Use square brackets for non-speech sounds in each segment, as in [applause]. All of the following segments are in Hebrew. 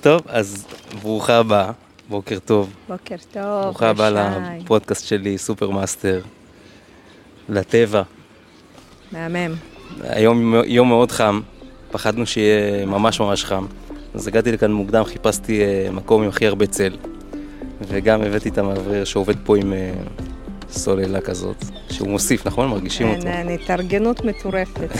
טוב, אז ברוכה הבאה, בוקר טוב. בוקר טוב, ברוכה הבאה. לפודקאסט שלי, סופר מאסטר, לטבע. מהמם. היום יום מאוד חם, פחדנו שיהיה ממש ממש חם. אז הגעתי לכאן מוקדם, חיפשתי אה, מקום עם הכי הרבה צל. וגם הבאתי את המאוורר שעובד פה עם אה, סוללה כזאת, שהוא מוסיף, נכון? מרגישים אותו. אין, אין, התארגנות מטורפת. [laughs]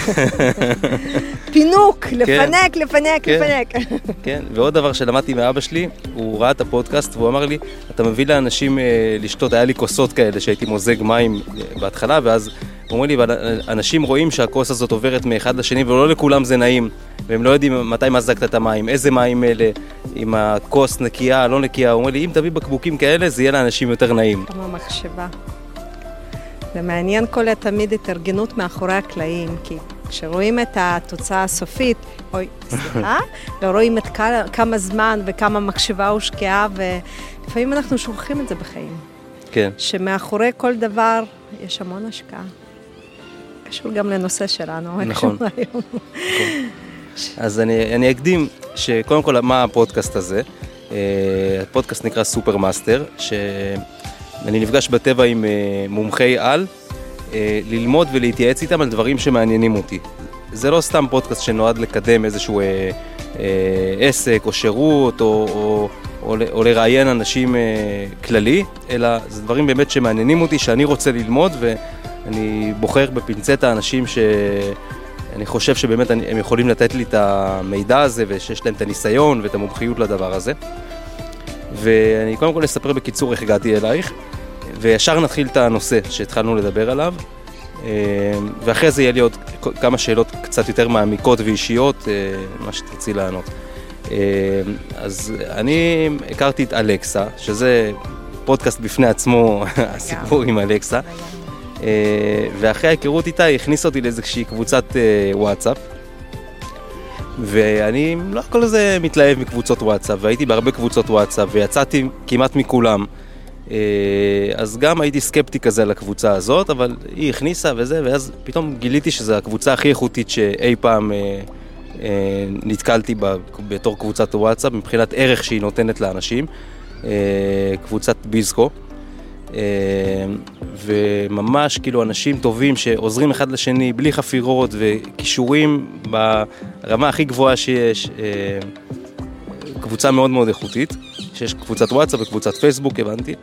[laughs] פינוק, לפנק, לפנק, כן. לפנק. [laughs] כן, ועוד דבר שלמדתי מאבא שלי, הוא ראה את הפודקאסט והוא אמר לי, אתה מביא לאנשים אה, לשתות, היה לי כוסות כאלה שהייתי מוזג מים אה, בהתחלה, ואז הוא אומר לי, "אבל, אה, אנשים רואים שהכוס הזאת עוברת מאחד לשני, ולא לכולם זה נעים, והם לא יודעים מתי מזגת את המים, איזה מים אלה, אם הכוס נקייה, לא נקייה, הוא אומר לי, אם תביא בקבוקים כאלה, זה יהיה לאנשים יותר נעים. כמו מחשבה. זה מעניין כל התמיד התארגנות מאחורי הקלעים, כי כשרואים את התוצאה הסופית, אוי, סליחה, [laughs] לא רואים את כמה זמן וכמה מחשבה הושקעה, ולפעמים אנחנו שוכחים את זה בחיים. כן. שמאחורי כל דבר יש המון השקעה. קשור גם לנושא שלנו. נכון. היום. אז אני, אני אקדים שקודם כל מה הפודקאסט הזה. אה, הפודקאסט נקרא סופר מאסטר, שאני נפגש בטבע עם uh, מומחי על, uh, ללמוד ולהתייעץ איתם על דברים שמעניינים אותי. זה לא סתם פודקאסט שנועד לקדם איזשהו uh, uh, עסק או שירות או, או, או, או לראיין אנשים uh, כללי, אלא זה דברים באמת שמעניינים אותי, שאני רוצה ללמוד ואני בוחר בפינצטה אנשים ש... אני חושב שבאמת אני, הם יכולים לתת לי את המידע הזה ושיש להם את הניסיון ואת המומחיות לדבר הזה. ואני קודם כל אספר בקיצור איך הגעתי אלייך, וישר נתחיל את הנושא שהתחלנו לדבר עליו, אה, ואחרי זה יהיה לי עוד כמה שאלות קצת יותר מעמיקות ואישיות, אה, מה שתרצי לענות. אה, אז אני הכרתי את אלכסה, שזה פודקאסט בפני עצמו, [laughs] הסיפור עם אלכסה. אה, ואחרי ההיכרות איתה היא הכניסה אותי לאיזושהי קבוצת וואטסאפ. ואני לא הכל זה מתלהב מקבוצות וואטסאפ, והייתי בהרבה קבוצות וואטסאפ, ויצאתי כמעט מכולם. אה, אז גם הייתי סקפטי כזה על הקבוצה הזאת, אבל היא הכניסה וזה, ואז פתאום גיליתי שזו הקבוצה הכי איכותית שאי פעם אה, אה, נתקלתי בה בתור קבוצת וואטסאפ, מבחינת ערך שהיא נותנת לאנשים. אה, קבוצת ביזקו. אה, וממש כאילו אנשים טובים שעוזרים אחד לשני בלי חפירות וכישורים ברמה הכי גבוהה שיש. אה, קבוצה מאוד מאוד איכותית, שיש קבוצת וואטסאפ וקבוצת פייסבוק, הבנתי.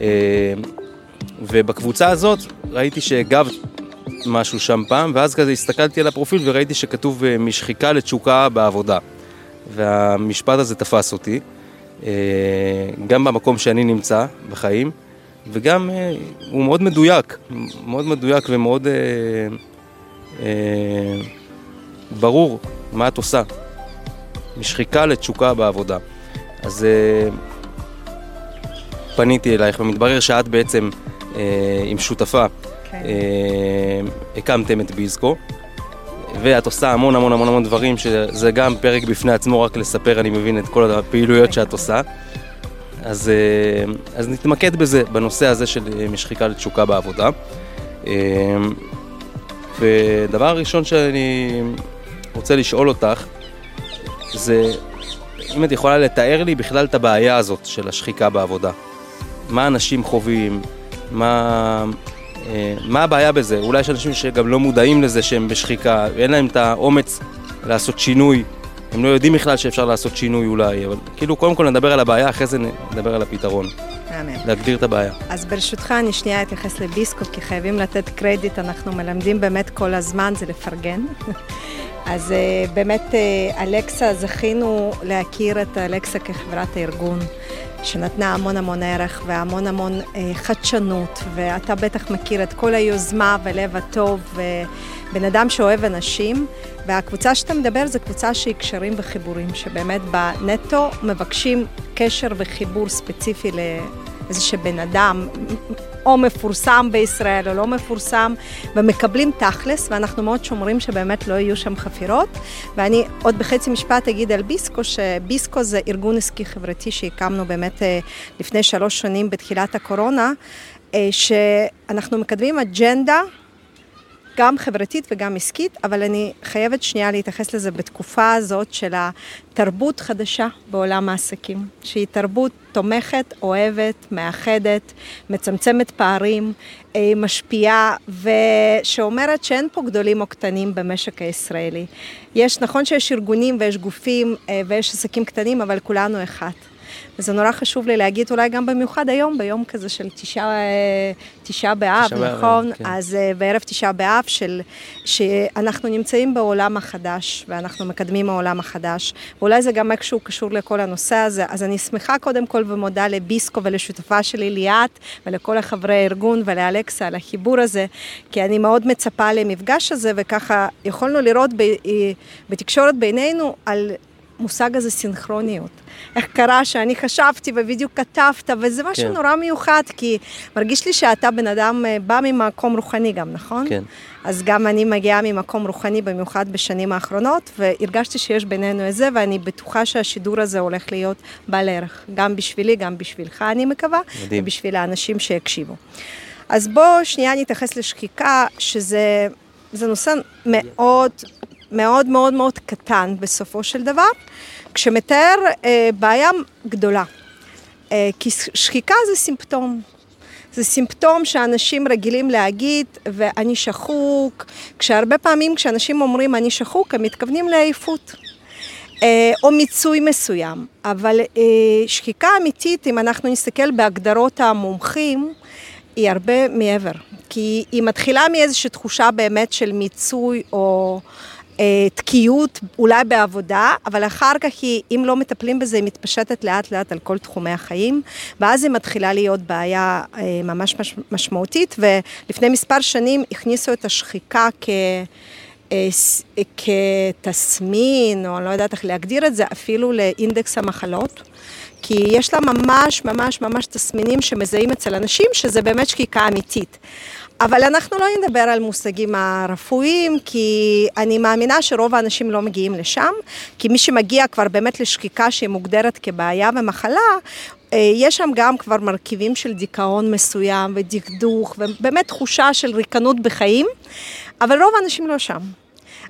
אה, ובקבוצה הזאת ראיתי שהגבת משהו שם פעם, ואז כזה הסתכלתי על הפרופיל וראיתי שכתוב משחיקה לתשוקה בעבודה. והמשפט הזה תפס אותי, גם במקום שאני נמצא בחיים. וגם אה, הוא מאוד מדויק, מאוד מדויק ומאוד אה, אה, ברור מה את עושה. משחיקה לתשוקה בעבודה. אז אה, פניתי אלייך ומתברר שאת בעצם אה, עם שותפה כן. אה, הקמתם את ביזקו. ואת עושה המון המון המון המון דברים, שזה גם פרק בפני עצמו, רק לספר, אני מבין, את כל הפעילויות שאת עושה. אז, אה, אז נתמקד בזה, בנושא הזה של אה, משחיקה לתשוקה בעבודה. אה, ודבר ראשון שאני רוצה לשאול אותך, זה אם את יכולה לתאר לי בכלל את הבעיה הזאת של השחיקה בעבודה. מה אנשים חווים, מה, מה הבעיה בזה? אולי יש אנשים שגם לא מודעים לזה שהם בשחיקה, אין להם את האומץ לעשות שינוי הם לא יודעים בכלל שאפשר לעשות שינוי אולי, אבל כאילו קודם כל נדבר על הבעיה, אחרי זה נדבר על הפתרון. מהמם. להגדיר את הבעיה. אז ברשותך, אני שנייה אתייחס לביסקו, כי חייבים לתת קרדיט, אנחנו מלמדים באמת כל הזמן, זה לפרגן. [laughs] אז uh, באמת, uh, אלכסה, זכינו להכיר את אלכסה כחברת הארגון, שנתנה המון המון ערך והמון המון uh, חדשנות, ואתה בטח מכיר את כל היוזמה ולב הטוב, ובן אדם שאוהב אנשים, והקבוצה שאתה מדבר זה קבוצה שהיא קשרים וחיבורים, שבאמת בנטו מבקשים קשר וחיבור ספציפי לאיזה שבן אדם, או מפורסם בישראל או לא מפורסם, ומקבלים תכלס, ואנחנו מאוד שומרים שבאמת לא יהיו שם חפירות. ואני עוד בחצי משפט אגיד על ביסקו, שביסקו זה ארגון עסקי חברתי שהקמנו באמת אה, לפני שלוש שנים בתחילת הקורונה, אה, שאנחנו מקדמים אג'נדה גם חברתית וגם עסקית, אבל אני חייבת שנייה להתייחס לזה בתקופה הזאת של התרבות חדשה בעולם העסקים, שהיא תרבות תומכת, אוהבת, מאחדת, מצמצמת פערים, אה, משפיעה, ושאומרת שאין פה גדולים או קטנים במשק הישראלי. יש, נכון שיש ארגונים ויש גופים אה, ויש עסקים קטנים, אבל כולנו אחד. וזה נורא חשוב לי להגיד, אולי גם במיוחד היום, ביום כזה של תשעה, תשעה באב, תשע נכון? כן. אז אה, בערב תשעה באב, של, שאנחנו נמצאים בעולם החדש, ואנחנו מקדמים העולם החדש. ואולי זה גם איכשהו קשור לכל הנושא הזה. אז אני שמחה קודם כל ומודה לביסקו ולשותפה שלי ליאת, ולכל החברי הארגון ולאלכסה על החיבור הזה, כי אני מאוד מצפה למפגש הזה, וככה יכולנו לראות ב, אה, בתקשורת בינינו על מושג הזה סינכרוניות. איך קרה שאני חשבתי ובדיוק כתבת, וזה משהו כן. נורא מיוחד, כי מרגיש לי שאתה בן אדם אה, בא ממקום רוחני גם, נכון? כן. אז גם אני מגיעה ממקום רוחני, במיוחד בשנים האחרונות, והרגשתי שיש בינינו את זה, ואני בטוחה שהשידור הזה הולך להיות בעל ערך, גם בשבילי, גם בשבילך, אני מקווה, מדהים. ובשביל האנשים שיקשיבו. אז בואו שנייה נתייחס לשחיקה, שזה נושא מאוד מאוד מאוד מאוד קטן בסופו של דבר, כשמתאר אה, בעיה גדולה. אה, כי שחיקה זה סימפטום. זה סימפטום שאנשים רגילים להגיד, ואני שחוק, כשהרבה פעמים כשאנשים אומרים אני שחוק, הם מתכוונים לעייפות. אה, או מיצוי מסוים, אבל אה, שחיקה אמיתית, אם אנחנו נסתכל בהגדרות המומחים, היא הרבה מעבר, כי היא מתחילה מאיזושהי תחושה באמת של מיצוי או תקיעות אולי בעבודה, אבל אחר כך היא, אם לא מטפלים בזה, היא מתפשטת לאט לאט על כל תחומי החיים, ואז היא מתחילה להיות בעיה אה, ממש משמעותית, ולפני מספר שנים הכניסו את השחיקה כ... אה, כתסמין, או אני לא יודעת איך להגדיר את זה, אפילו לאינדקס המחלות. כי יש לה ממש ממש ממש תסמינים שמזהים אצל אנשים שזה באמת שחיקה אמיתית. אבל אנחנו לא נדבר על מושגים הרפואיים, כי אני מאמינה שרוב האנשים לא מגיעים לשם, כי מי שמגיע כבר באמת לשקיקה שהיא מוגדרת כבעיה ומחלה, אה, יש שם גם כבר מרכיבים של דיכאון מסוים ודכדוך, ובאמת תחושה של ריקנות בחיים, אבל רוב האנשים לא שם.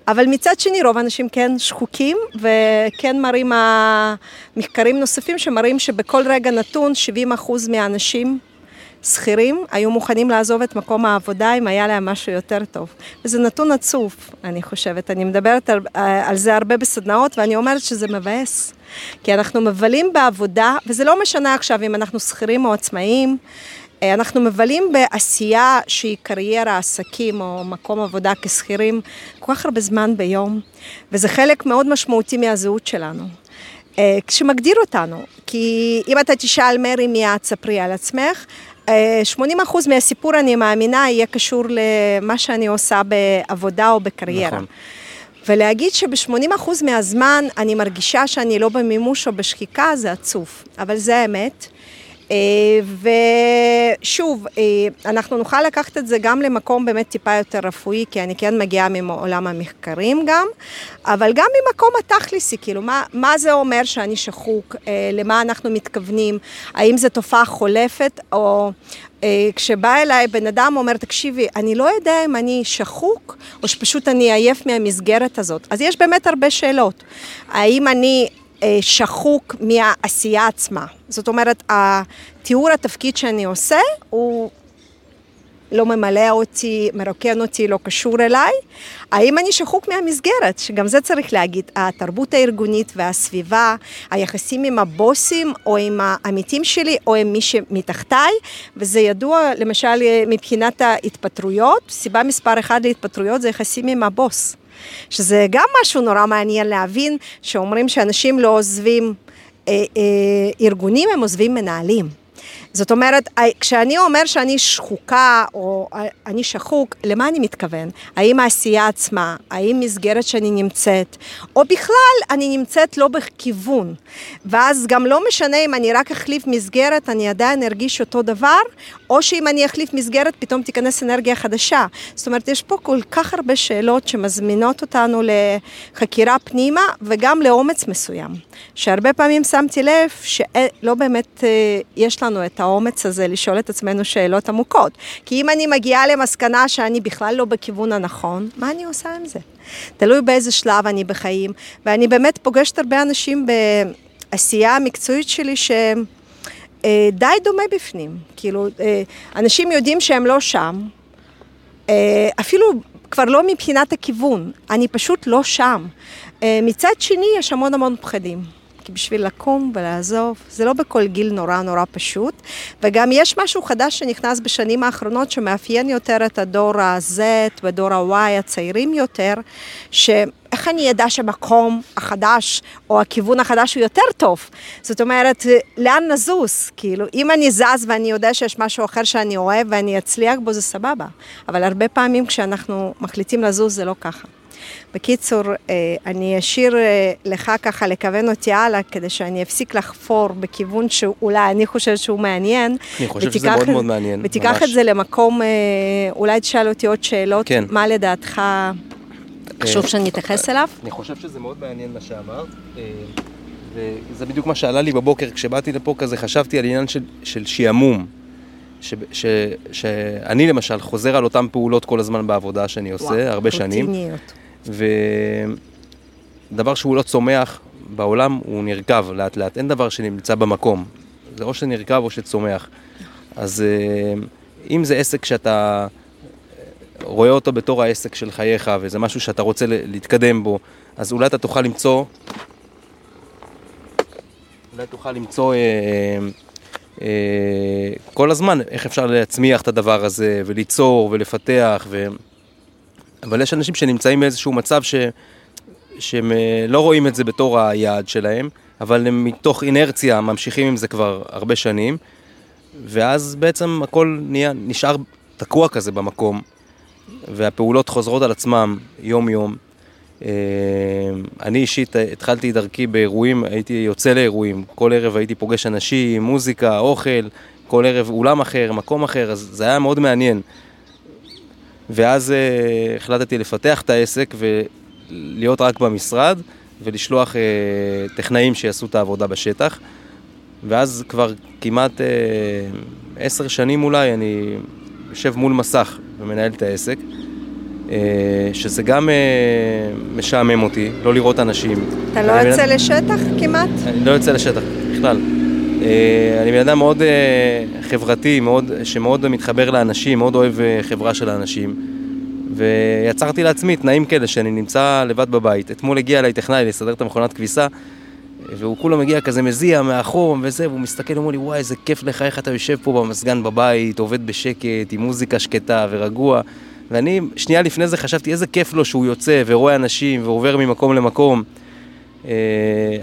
אבל מצד שני, רוב האנשים כן שחוקים, וכן מראים מחקרים נוספים שמראים שבכל רגע נתון 70% מהאנשים שכירים היו מוכנים לעזוב את מקום העבודה אם היה להם משהו יותר טוב. וזה נתון עצוב, אני חושבת. אני מדברת על, על זה הרבה בסדנאות, ואני אומרת שזה מבאס. כי אנחנו מבלים בעבודה, וזה לא משנה עכשיו אם אנחנו שכירים או עצמאים, אנחנו מבלים בעשייה שהיא קריירה, עסקים או מקום עבודה כשכירים כל כך הרבה זמן ביום, וזה חלק מאוד משמעותי מהזהות שלנו. שמגדיר אותנו, כי אם אתה תשאל מרי מיד, ספרי על עצמך, 80 אחוז מהסיפור, אני מאמינה, יהיה קשור למה שאני עושה בעבודה או בקריירה. נכון. ולהגיד שב-80 אחוז מהזמן אני מרגישה שאני לא במימוש או בשחיקה, זה עצוב. אבל זה האמת. אה, ושוב, אה, אנחנו נוכל לקחת את זה גם למקום באמת טיפה יותר רפואי, כי אני כן מגיעה מעולם המחקרים גם, אבל גם ממקום התכלסי, כאילו, מה, מה זה אומר שאני שחוק, אה, למה אנחנו מתכוונים, האם זו תופעה חולפת, או כשבא אליי בן אדם אומר, תקשיבי, אני לא יודע אם אני שחוק, או שפשוט אני עייף מהמסגרת הזאת. אז יש באמת הרבה שאלות. האם אני שחוק מהעשייה עצמה. זאת אומרת, התיאור התפקיד שאני עושה הוא לא ממלא אותי, מרוקן אותי, לא קשור אליי. האם אני שחוק מהמסגרת, שגם זה צריך להגיד, התרבות הארגונית והסביבה, היחסים עם הבוסים או עם העמיתים שלי או עם מי שמתחתיי, וזה ידוע למשל מבחינת ההתפטרויות, סיבה מספר אחת להתפטרויות זה יחסים עם הבוס. שזה גם משהו נורא מעניין להבין, שאומרים שאנשים לא עוזבים אה, אה, ארגונים, הם עוזבים מנהלים. זאת אומרת, כשאני אומר שאני שחוקה או אני שחוק, למה אני מתכוון? האם העשייה עצמה, האם מסגרת שאני נמצאת, או בכלל אני נמצאת לא בכיוון. ואז גם לא משנה אם אני רק אחליף מסגרת, אני עדיין ארגיש אותו דבר, או שאם אני אחליף מסגרת, פתאום תיכנס אנרגיה חדשה. זאת אומרת, יש פה כל כך הרבה שאלות שמזמינות אותנו לחקירה פנימה וגם לאומץ מסוים. שהרבה פעמים שמתי לב שלא באמת אה, יש לנו את האומץ הזה לשאול את עצמנו שאלות עמוקות. כי אם אני מגיעה למסקנה שאני בכלל לא בכיוון הנכון, מה אני עושה עם זה? תלוי באיזה שלב אני בחיים, ואני באמת פוגשת הרבה אנשים בעשייה המקצועית שלי שהם אה, די דומה בפנים. כאילו, אה, אנשים יודעים שהם לא שם, אה, אפילו כבר לא מבחינת הכיוון, אני פשוט לא שם. אה, מצד שני, יש המון המון פחדים. כי בשביל לקום ולעזוב, זה לא בכל גיל נורא נורא פשוט. וגם יש משהו חדש שנכנס בשנים האחרונות שמאפיין יותר את הדור ה-Z ודור ה-Y הצעירים יותר, שאיך אני אדע שהמקום החדש או הכיוון החדש הוא יותר טוב? זאת אומרת, לאן נזוז? כאילו, אם אני זז ואני יודע שיש משהו אחר שאני אוהב ואני אצליח בו, זה סבבה. אבל הרבה פעמים כשאנחנו מחליטים לזוז זה לא ככה. בקיצור, אה, אני אשאיר אה, לך ככה לכוון אותי הלאה, כדי שאני אפסיק לחפור בכיוון שאולי אני חושבת שהוא מעניין. אני חושב שזה מאוד מאוד מעניין, ותיקח ממש. את זה למקום, אה, אולי תשאל אותי עוד שאלות, כן. מה לדעתך חשוב שאני אתייחס אליו? אני חושב שזה מאוד מעניין מה שאמרת, אה, וזה בדיוק מה שעלה לי בבוקר כשבאתי לפה כזה, חשבתי על עניין של, של שעמום. ש, ש, שאני למשל חוזר על אותן פעולות כל הזמן בעבודה שאני עושה, וואו, הרבה שנים. ודבר שהוא לא צומח בעולם הוא נרקב לאט לאט, אין דבר שנמצא במקום, זה או שנרקב או שצומח. אז אה, אם זה עסק שאתה רואה אותו בתור העסק של חייך וזה משהו שאתה רוצה להתקדם בו, אז אולי אתה תוכל למצוא, אולי תוכל למצוא אה, אה, כל הזמן איך אפשר להצמיח את הדבר הזה וליצור ולפתח, ו... אבל יש אנשים שנמצאים באיזשהו מצב ש... שהם אה, לא רואים את זה בתור היעד שלהם, אבל הם מתוך אינרציה ממשיכים עם זה כבר הרבה שנים, ואז בעצם הכל נהיה, נשאר תקוע כזה במקום, והפעולות חוזרות על עצמם יום-יום. אה, אני אישית התחלתי את דרכי באירועים, הייתי יוצא לאירועים, כל ערב הייתי פוגש אנשים, מוזיקה, אוכל, כל ערב אולם אחר, מקום אחר, אז זה היה מאוד מעניין. ואז אה, החלטתי לפתח את העסק ולהיות רק במשרד ולשלוח אה, טכנאים שיעשו את העבודה בשטח. ואז כבר כמעט עשר שנים אולי אני יושב מול מסך ומנהל את העסק, אה, שזה גם אה, משעמם אותי, לא לראות אנשים. אתה לא יוצא בן- לשטח כמעט? אני לא יוצא לשטח בכלל. אה, אני בן אדם מאוד חברתי, מאוד, שמאוד מתחבר לאנשים, מאוד אוהב חברה של האנשים. ויצרתי לעצמי תנאים כאלה שאני נמצא לבד בבית. אתמול הגיע אליי טכנאי לסדר את המכונת כביסה, והוא כולו מגיע כזה מזיע מהחום וזה, והוא מסתכל ואומר לי, וואי, איזה כיף לך, איך אתה יושב פה במזגן בבית, עובד בשקט, עם מוזיקה שקטה ורגוע. ואני, שנייה לפני זה חשבתי, איזה כיף לו שהוא יוצא ורואה אנשים ועובר ממקום למקום. אה,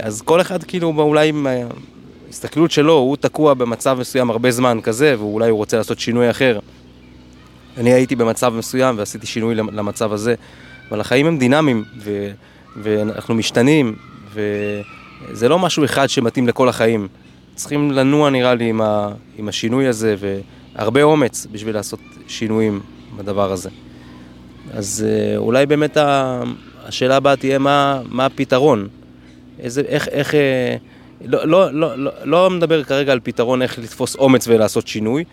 אז כל אחד כאילו אולי עם ההסתכלות שלו, הוא תקוע במצב מסוים הרבה זמן כזה, ואולי הוא רוצה לעשות שינוי אחר. אני הייתי במצב מסוים ועשיתי שינוי למ- למצב הזה, אבל החיים הם דינמיים, ו- ואנחנו משתנים, וזה לא משהו אחד שמתאים לכל החיים. צריכים לנוע נראה לי עם, ה- עם השינוי הזה, והרבה אומץ בשביל לעשות שינויים בדבר הזה. אז אה, אולי באמת ה- השאלה הבאה תהיה מה, מה הפתרון. איזה, איך, איך, אה, לא, לא, לא, לא, לא מדבר כרגע על פתרון איך לתפוס אומץ ולעשות שינוי,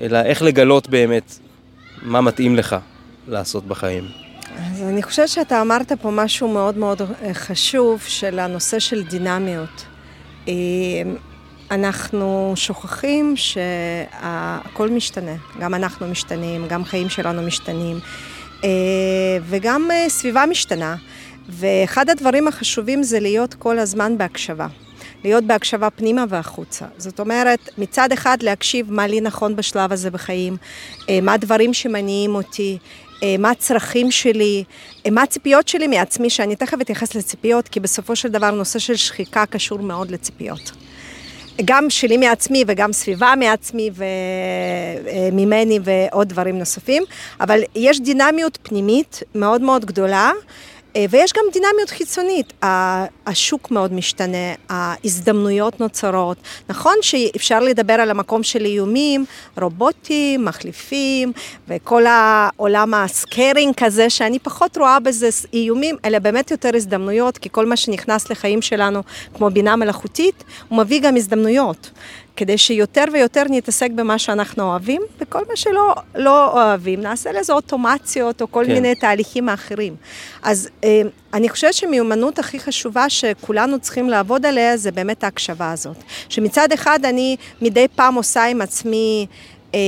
אלא איך לגלות באמת מה מתאים לך לעשות בחיים. אז אני חושבת שאתה אמרת פה משהו מאוד מאוד אה, חשוב של הנושא של דינמיות. אה, אנחנו שוכחים שהכל משתנה, גם אנחנו משתנים, גם חיים שלנו משתנים, אה, וגם סביבה משתנה. ואחד הדברים החשובים זה להיות כל הזמן בהקשבה. להיות בהקשבה פנימה והחוצה. זאת אומרת, מצד אחד להקשיב מה לי נכון בשלב הזה בחיים, מה הדברים שמניעים אותי, מה הצרכים שלי, אה, מה הציפיות שלי מעצמי, שאני תכף אתייחס לציפיות, כי בסופו של דבר נושא של שחיקה קשור מאוד לציפיות. גם שלי מעצמי וגם סביבה מעצמי וממני ועוד דברים נוספים, אבל יש דינמיות פנימית מאוד מאוד גדולה. אה, ויש גם דינמיות חיצונית, השוק מאוד משתנה, ההזדמנויות נוצרות. נכון שאפשר לדבר על המקום של איומים, רובוטים, מחליפים, וכל העולם הסקרינג כזה, שאני פחות רואה בזה איומים, אלא באמת יותר הזדמנויות, כי כל מה שנכנס לחיים שלנו, כמו בינה מלאכותית, הוא מביא גם הזדמנויות. כדי שיותר ויותר נתעסק במה שאנחנו אוהבים, וכל מה שלא לא אוהבים, נעשה לזה אוטומציות או כל כן. מיני תהליכים אחרים. אז אה, אני חושבת שמיומנות הכי חשובה שכולנו צריכים לעבוד עליה, זה באמת ההקשבה הזאת. שמצד אחד אני מדי פעם עושה עם עצמי... אה,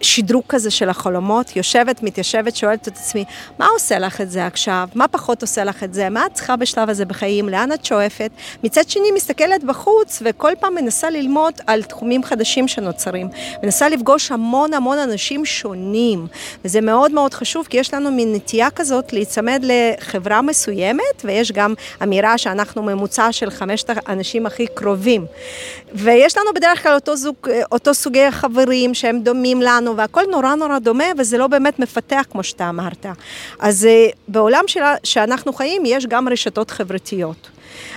שדרוג כזה של החלומות, יושבת, מתיישבת, שואלת את עצמי, מה עושה לך את זה עכשיו? מה פחות עושה לך את זה? מה את צריכה בשלב הזה בחיים? לאן את שואפת? מצד שני, מסתכלת בחוץ וכל פעם מנסה ללמוד על תחומים חדשים שנוצרים. מנסה לפגוש המון המון אנשים שונים, וזה מאוד מאוד חשוב, כי יש לנו מין נטייה כזאת להיצמד לחברה מסוימת, ויש גם אמירה שאנחנו ממוצע של חמשת האנשים הכי קרובים. ויש לנו בדרך כלל אותו, זוג, אותו סוגי החברים שהם דומים לנו. והכל נורא נורא דומה, וזה לא באמת מפתח, כמו שאתה אמרת. אז אה, בעולם שלה, שאנחנו חיים, יש גם רשתות חברתיות.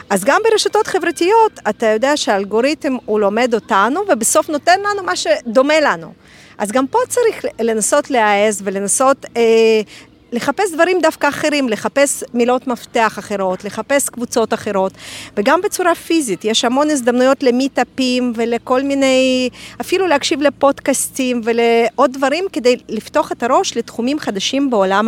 אז גם ברשתות חברתיות, אתה יודע שהאלגוריתם הוא לומד אותנו, ובסוף נותן לנו מה שדומה לנו. אז גם פה צריך לנסות להעז ולנסות אה, לחפש דברים דווקא אחרים, לחפש מילות מפתח אחרות, לחפש קבוצות אחרות, וגם בצורה פיזית, יש המון הזדמנויות למיטאפים ולכל מיני, אפילו להקשיב לפודקאסטים ולעוד דברים כדי לפתוח את הראש לתחומים חדשים בעולם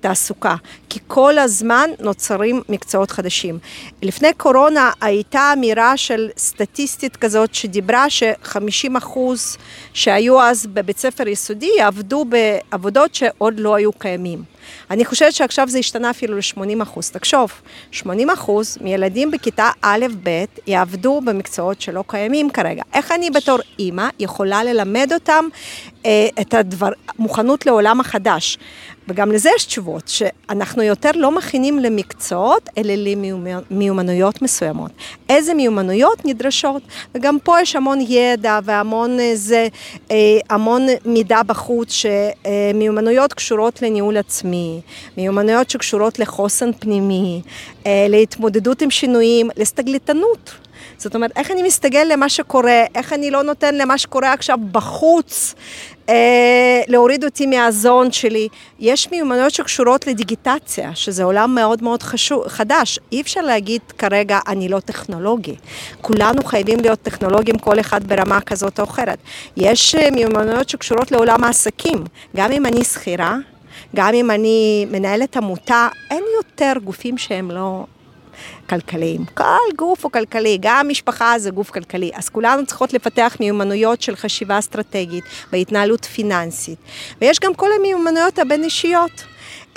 תעסוקה, כי כל הזמן נוצרים מקצועות חדשים. לפני קורונה הייתה אמירה של סטטיסטית כזאת שדיברה ש-50 אחוז שהיו אז בבית ספר יסודי יעבדו בעבודות שעוד לא היו קיימים. אני חושבת שעכשיו זה השתנה אפילו ל-80 אחוז. תחשוב, 80 אחוז מילדים בכיתה א'-ב' יעבדו במקצועות שלא קיימים כרגע. איך אני בתור אימא יכולה ללמד אותם את הדבר, מוכנות לעולם החדש? וגם לזה יש תשובות, שאנחנו יותר לא מכינים למקצועות, אלא למיומנויות מסוימות. איזה מיומנויות נדרשות, וגם פה יש המון ידע והמון איזה, אה, המון מידע בחוץ, שמיומנויות קשורות לניהול עצמי, מיומנויות שקשורות לחוסן פנימי, אה, להתמודדות עם שינויים, לסתגלתנות. זאת אומרת, איך אני מסתגל למה שקורה, איך אני לא נותן למה שקורה עכשיו בחוץ אה, להוריד אותי מהזון שלי. יש מיומנויות שקשורות לדיגיטציה, שזה עולם מאוד מאוד חשוב, חדש. אי אפשר להגיד כרגע, אני לא טכנולוגי. כולנו חייבים להיות טכנולוגים, כל אחד ברמה כזאת או אחרת. יש אה, מיומנויות שקשורות לעולם העסקים. גם אם אני שכירה, גם אם אני מנהלת עמותה, אין יותר גופים שהם לא כלכליים. כל גוף הוא כלכלי, גם משפחה זה גוף כלכלי. אז כולנו צריכות לפתח מיומנויות של חשיבה אסטרטגית והתנהלות פיננסית. ויש גם כל המיומנויות הבין-אישיות.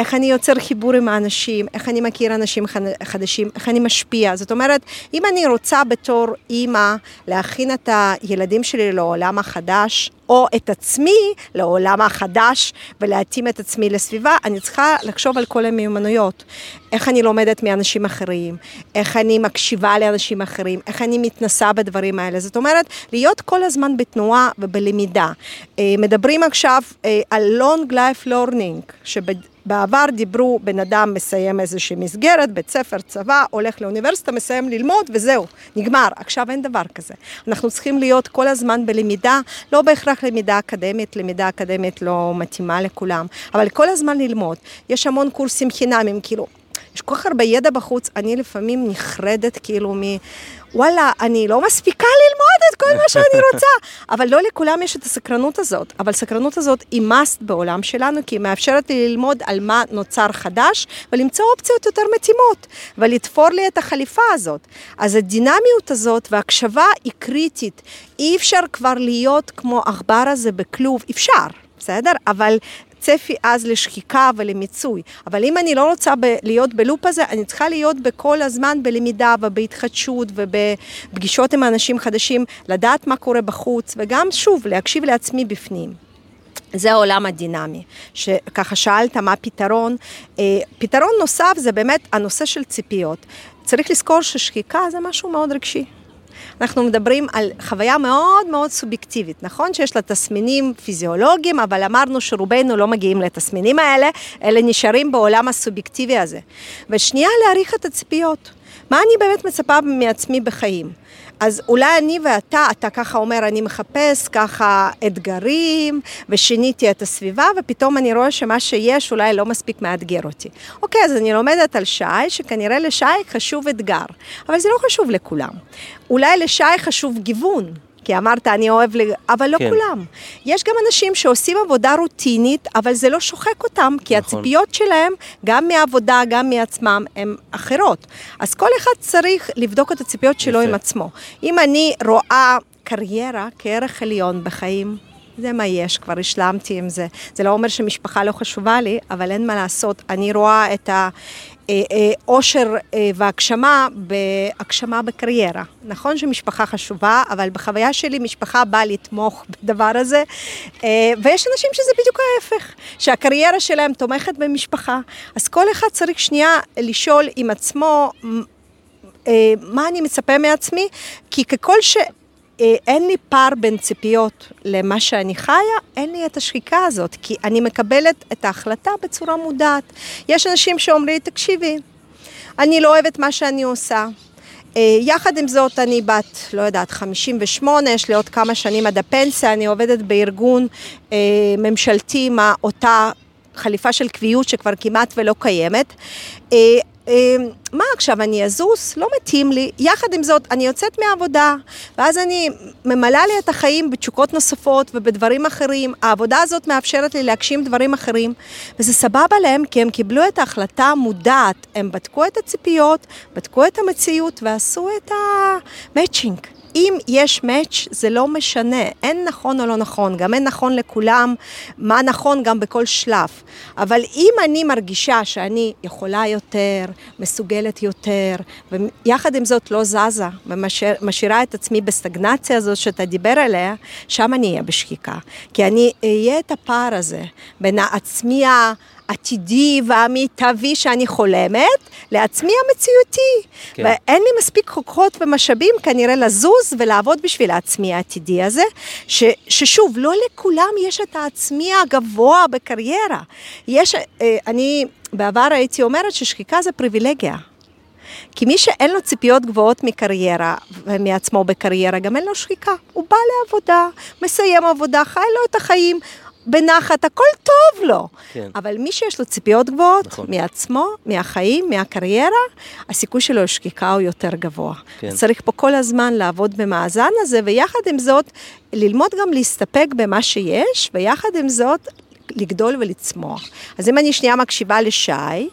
איך אני יוצר חיבור עם האנשים, איך אני מכיר אנשים חדשים, איך אני משפיע. זאת אומרת, אם אני רוצה בתור אימא להכין את הילדים שלי לעולם החדש, או את עצמי לעולם החדש ולהתאים את עצמי לסביבה, אני צריכה לחשוב על כל המיומנויות. איך אני לומדת מאנשים אחרים, איך אני מקשיבה לאנשים אחרים, איך אני מתנסה בדברים האלה. זאת אומרת, להיות כל הזמן בתנועה ובלמידה. אה, מדברים עכשיו אה, על long life learning, שב... בעבר דיברו, בן אדם מסיים איזושהי מסגרת, בית ספר, צבא, הולך לאוניברסיטה, מסיים ללמוד וזהו, נגמר. עכשיו אין דבר כזה. אנחנו צריכים להיות כל הזמן בלמידה, לא בהכרח למידה אקדמית, למידה אקדמית לא מתאימה לכולם, אבל כל הזמן ללמוד. יש המון קורסים חינמים, כאילו, יש כל כך הרבה ידע בחוץ, אני לפעמים נחרדת כאילו מ... וואלה, אני לא מספיקה ללמוד את כל מה שאני רוצה. [laughs] אבל לא לכולם יש את הסקרנות הזאת. אבל הסקרנות הזאת היא must בעולם שלנו, כי היא מאפשרת לי ללמוד על מה נוצר חדש, ולמצוא אופציות יותר מתאימות, ולתפור לי את החליפה הזאת. אז הדינמיות הזאת והקשבה היא קריטית. אי אפשר כבר להיות כמו עכבר הזה בכלוב, אפשר. בסדר? אבל צפי אז לשחיקה ולמיצוי. אבל אם אני לא רוצה ב- להיות בלופ הזה, אני צריכה להיות בכל הזמן בלמידה ובהתחדשות ובפגישות עם אנשים חדשים, לדעת מה קורה בחוץ, וגם שוב, להקשיב לעצמי בפנים. זה העולם הדינמי, שככה שאלת מה פתרון. אה, פתרון נוסף זה באמת הנושא של ציפיות. צריך לזכור ששחיקה זה משהו מאוד רגשי. אנחנו מדברים על חוויה מאוד מאוד סובייקטיבית, נכון שיש לה תסמינים פיזיולוגיים, אבל אמרנו שרובנו לא מגיעים לתסמינים האלה, אלא נשארים בעולם הסובייקטיבי הזה. ושנייה, להעריך את הציפיות. מה אני באמת מצפה מעצמי בחיים? אז אולי אני ואתה, אתה ככה אומר, אני מחפש ככה אתגרים, ושיניתי את הסביבה, ופתאום אני רואה שמה שיש אולי לא מספיק מאתגר אותי. אוקיי, אז אני לומדת על שי, שכנראה לשי חשוב אתגר, אבל זה לא חשוב לכולם. אולי לשי חשוב גיוון. כי אמרת, אני אוהב, לג... אבל לא כן. כולם. יש גם אנשים שעושים עבודה רוטינית, אבל זה לא שוחק אותם, כי נכון. הציפיות שלהם, גם מהעבודה, גם מעצמם, הן אחרות. אז כל אחד צריך לבדוק את הציפיות שלו יפה. עם עצמו. אם אני רואה קריירה כערך עליון בחיים, זה מה יש, כבר השלמתי עם זה. זה לא אומר שמשפחה לא חשובה לי, אבל אין מה לעשות. אני רואה את האושר אה, והגשמה בהגשמה בקריירה. נכון שמשפחה חשובה, אבל בחוויה שלי משפחה באה לתמוך [laughs] בדבר הזה, אה, ויש אנשים שזה בדיוק ההפך, שהקריירה שלהם תומכת במשפחה. אז כל אחד צריך שנייה לשאול עם עצמו, אה, מה אני מצפה מעצמי, כי ככל ש... אה, אין לי פער בין ציפיות למה שאני חיה, אין לי את השחיקה הזאת, כי אני מקבלת את ההחלטה בצורה מודעת. יש אנשים שאומרים, תקשיבי, אני לא אוהבת מה שאני עושה. אה, יחד עם זאת, אני בת, לא יודעת, 58, יש לי עוד כמה שנים עד הפנסיה, אני עובדת בארגון אה, ממשלתי עם אותה חליפה של קביעות שכבר כמעט ולא קיימת. אמ, מה עכשיו, אני אזוס? לא מתאים לי. יחד עם זאת, אני יוצאת מהעבודה, ואז אני ממלאה לי את החיים בתשוקות נוספות ובדברים אחרים. העבודה הזאת מאפשרת לי להגשים דברים אחרים, וזה סבבה להם, כי הם קיבלו את ההחלטה המודעת. הם בדקו את הציפיות, בדקו את המציאות ועשו את המצ'ינג. אם יש מאץ' זה לא משנה, אין נכון או לא נכון, גם אין נכון לכולם, מה נכון גם בכל שלב. אבל אם אני מרגישה שאני יכולה יותר, מסוגלת יותר, ויחד עם זאת לא זזה, ומשאירה את עצמי בסטגנציה הזאת שאתה דיבר עליה, שם אני אהיה בשחיקה. כי אני אהיה את הפער הזה בין העצמי העתידי והמיטבי שאני חולמת, לעצמי המציאותי. כן. ואין לי מספיק חוקרות ומשאבים כנראה לזוז ולעבוד בשביל העצמי העתידי הזה, ש, ששוב, לא לכולם יש את העצמי הגבוה בקריירה. יש, אה, אני בעבר הייתי אומרת ששחיקה זה פריבילגיה. כי מי שאין לו ציפיות גבוהות מקריירה ומעצמו בקריירה, גם אין לו שחיקה. הוא בא לעבודה, מסיים עבודה, חי לו את החיים, בנחת, הכל טוב לו. כן. אבל מי שיש לו ציפיות גבוהות נכון. מעצמו, מהחיים, מהקריירה, הסיכוי שלו לשקיקה הוא יותר גבוה. כן. צריך פה כל הזמן לעבוד במאזן הזה, ויחד עם זאת, ללמוד גם להסתפק במה שיש, ויחד עם זאת, לגדול ולצמוח. אז אם אני שנייה מקשיבה לשי,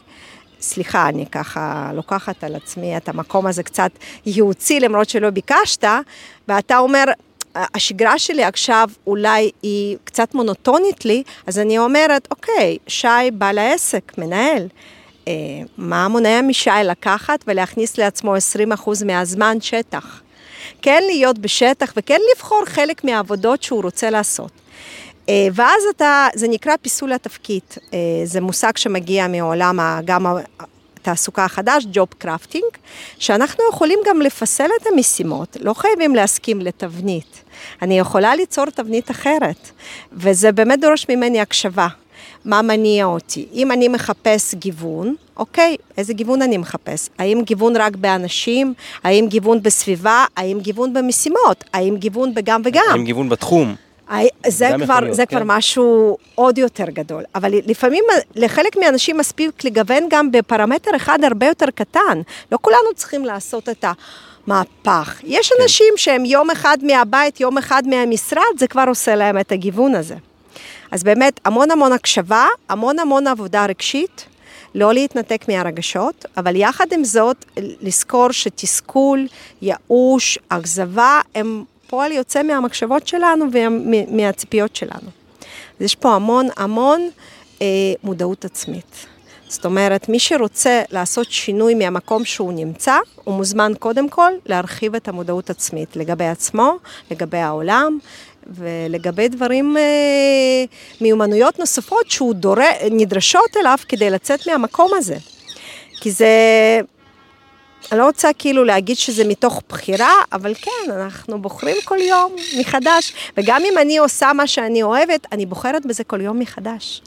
סליחה, אני ככה לוקחת על עצמי את המקום הזה קצת ייעוצי, למרות שלא ביקשת, ואתה אומר, השגרה שלי עכשיו אולי היא קצת מונוטונית לי, אז אני אומרת, אוקיי, שי בעל העסק, מנהל. אה, מה מונע משי לקחת ולהכניס לעצמו 20% מהזמן שטח? כן להיות בשטח וכן לבחור חלק מהעבודות שהוא רוצה לעשות. אה, ואז אתה, זה נקרא פיסול התפקיד, אה, זה מושג שמגיע מעולם גם התעסוקה החדש, ג'וב קרפטינג, שאנחנו יכולים גם לפסל את המשימות, לא חייבים להסכים לתבנית. אני יכולה ליצור תבנית אחרת, וזה באמת דורש ממני הקשבה. מה מניע אותי? אם אני מחפש גיוון, אוקיי, איזה גיוון אני מחפש? האם גיוון רק באנשים? האם גיוון בסביבה? האם גיוון במשימות? האם גיוון בגם וגם? האם גיוון בתחום? זה, כבר, להיות, זה כן. כבר משהו עוד יותר גדול, אבל לפעמים לחלק מהאנשים מספיק לגוון גם בפרמטר אחד הרבה יותר קטן. לא כולנו צריכים לעשות את המהפך. יש כן. אנשים שהם יום אחד מהבית, יום אחד מהמשרד, זה כבר עושה להם את הגיוון הזה. אז באמת המון המון הקשבה, המון המון עבודה רגשית, לא להתנתק מהרגשות, אבל יחד עם זאת, לזכור שתסכול, ייאוש, אכזבה, הם פועל יוצא מהמחשבות שלנו ומהציפיות שלנו. אז יש פה המון המון אה, מודעות עצמית. זאת אומרת, מי שרוצה לעשות שינוי מהמקום שהוא נמצא, הוא מוזמן קודם כל להרחיב את המודעות עצמית לגבי עצמו, לגבי העולם ולגבי דברים, אה, מיומנויות נוספות שהוא דורש, נדרשות אליו כדי לצאת מהמקום הזה. כי זה אני לא רוצה כאילו להגיד שזה מתוך בחירה, אבל כן, אנחנו בוחרים כל יום מחדש. וגם אם אני עושה מה שאני אוהבת, אני בוחרת בזה כל יום מחדש.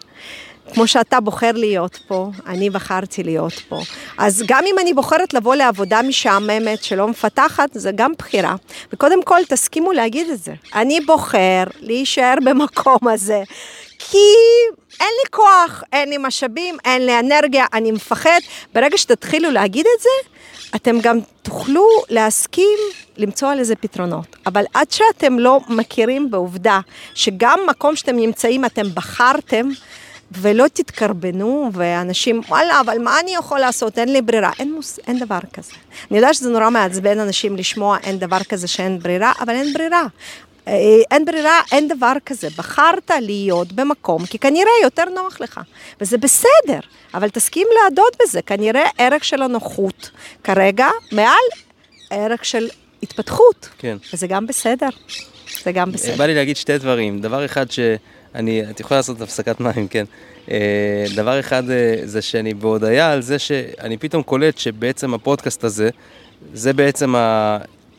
כמו שאתה בוחר להיות פה, אני בחרתי להיות פה. אז גם אם אני בוחרת לבוא לעבודה משעממת שלא מפתחת, זה גם בחירה. וקודם כל, תסכימו להגיד את זה. אני בוחר להישאר [laughs] במקום הזה, כי אין לי כוח, אין לי משאבים, אין לי אנרגיה, אני מפחד. ברגע שתתחילו להגיד את זה, אתם גם תוכלו להסכים למצוא על איזה פתרונות. אבל עד שאתם לא מכירים בעובדה שגם מקום שאתם נמצאים אתם בחרתם, ולא תתקרבנו, ואנשים, וואלה, אבל מה אני יכול לעשות? אין לי ברירה. אין, מוס, אין דבר כזה. אני יודעת שזה נורא מעצבן אנשים לשמוע אין דבר כזה שאין ברירה, אבל אין ברירה. אה, אין ברירה, אין דבר כזה. בחרת להיות במקום, כי כנראה יותר נוח לך, וזה בסדר, אבל תסכים להדות בזה. כנראה ערך של הנוחות כרגע מעל ערך של התפתחות. כן. וזה גם בסדר. זה גם בסדר. בא לי להגיד שתי דברים. דבר אחד ש... אני, את יכולה לעשות הפסקת מים, כן. אה, דבר אחד אה, זה שאני בהודיה על זה שאני פתאום קולט שבעצם הפודקאסט הזה, זה בעצם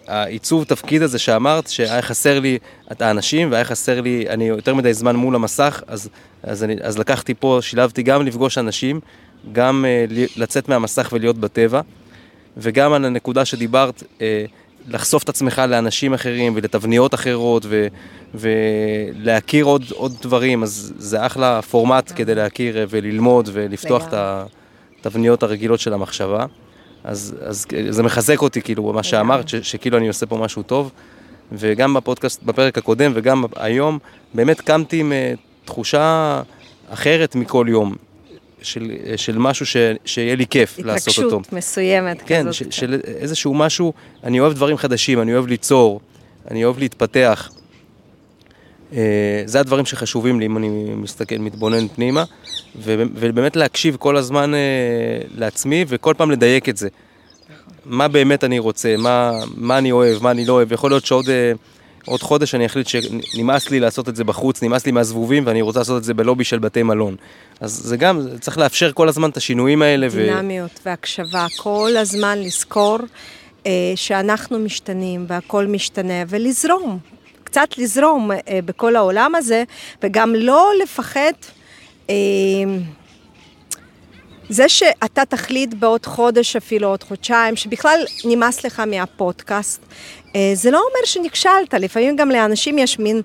העיצוב תפקיד הזה שאמרת, שהיה חסר לי את האנשים והיה חסר לי, אני יותר מדי זמן מול המסך, אז, אז, אני, אז לקחתי פה, שילבתי גם לפגוש אנשים, גם uh, לצאת מהמסך ולהיות בטבע, וגם על הנקודה שדיברת, uh, לחשוף את עצמך לאנשים אחרים ולתבניות אחרות ו, ולהכיר עוד, עוד דברים, אז זה אחלה פורמט. כדי להכיר וללמוד ולפתוח את התבניות הרגילות של המחשבה. אז, אז זה מחזק אותי, כאילו, מה שאמרת, ש, שכאילו אני עושה פה משהו טוב. וגם בפודקאסט, בפרק הקודם וגם היום, באמת קמתי עם אה, תחושה אחרת מכל יום. של, של משהו ש, שיהיה לי כיף לעשות אותו. התרגשות מסוימת כן, כזאת. כן, של איזשהו משהו, אני אוהב דברים חדשים, אני אוהב ליצור, אני אוהב להתפתח. אה, זה הדברים שחשובים לי אם אני מסתכל, מתבונן פנימה, ובאמת להקשיב כל הזמן אה, לעצמי וכל פעם לדייק את זה. מה באמת אני רוצה, מה, מה אני אוהב, מה אני לא אוהב. יכול להיות שעוד אה, עוד חודש אני אחליט שנמאס לי לעשות את זה בחוץ, נמאס לי מהזבובים ואני רוצה לעשות את זה בלובי של בתי מלון. אז זה גם, צריך לאפשר כל הזמן את השינויים האלה. דינמיות ו... והקשבה, כל הזמן לזכור אה, שאנחנו משתנים והכל משתנה ולזרום. קצת לזרום אה, בכל העולם הזה, וגם לא לפחד. אה, זה שאתה תחליט בעוד חודש, אפילו עוד חודשיים, שבכלל נמאס לך מהפודקאסט, אה, זה לא אומר שנכשלת, לפעמים גם לאנשים יש מין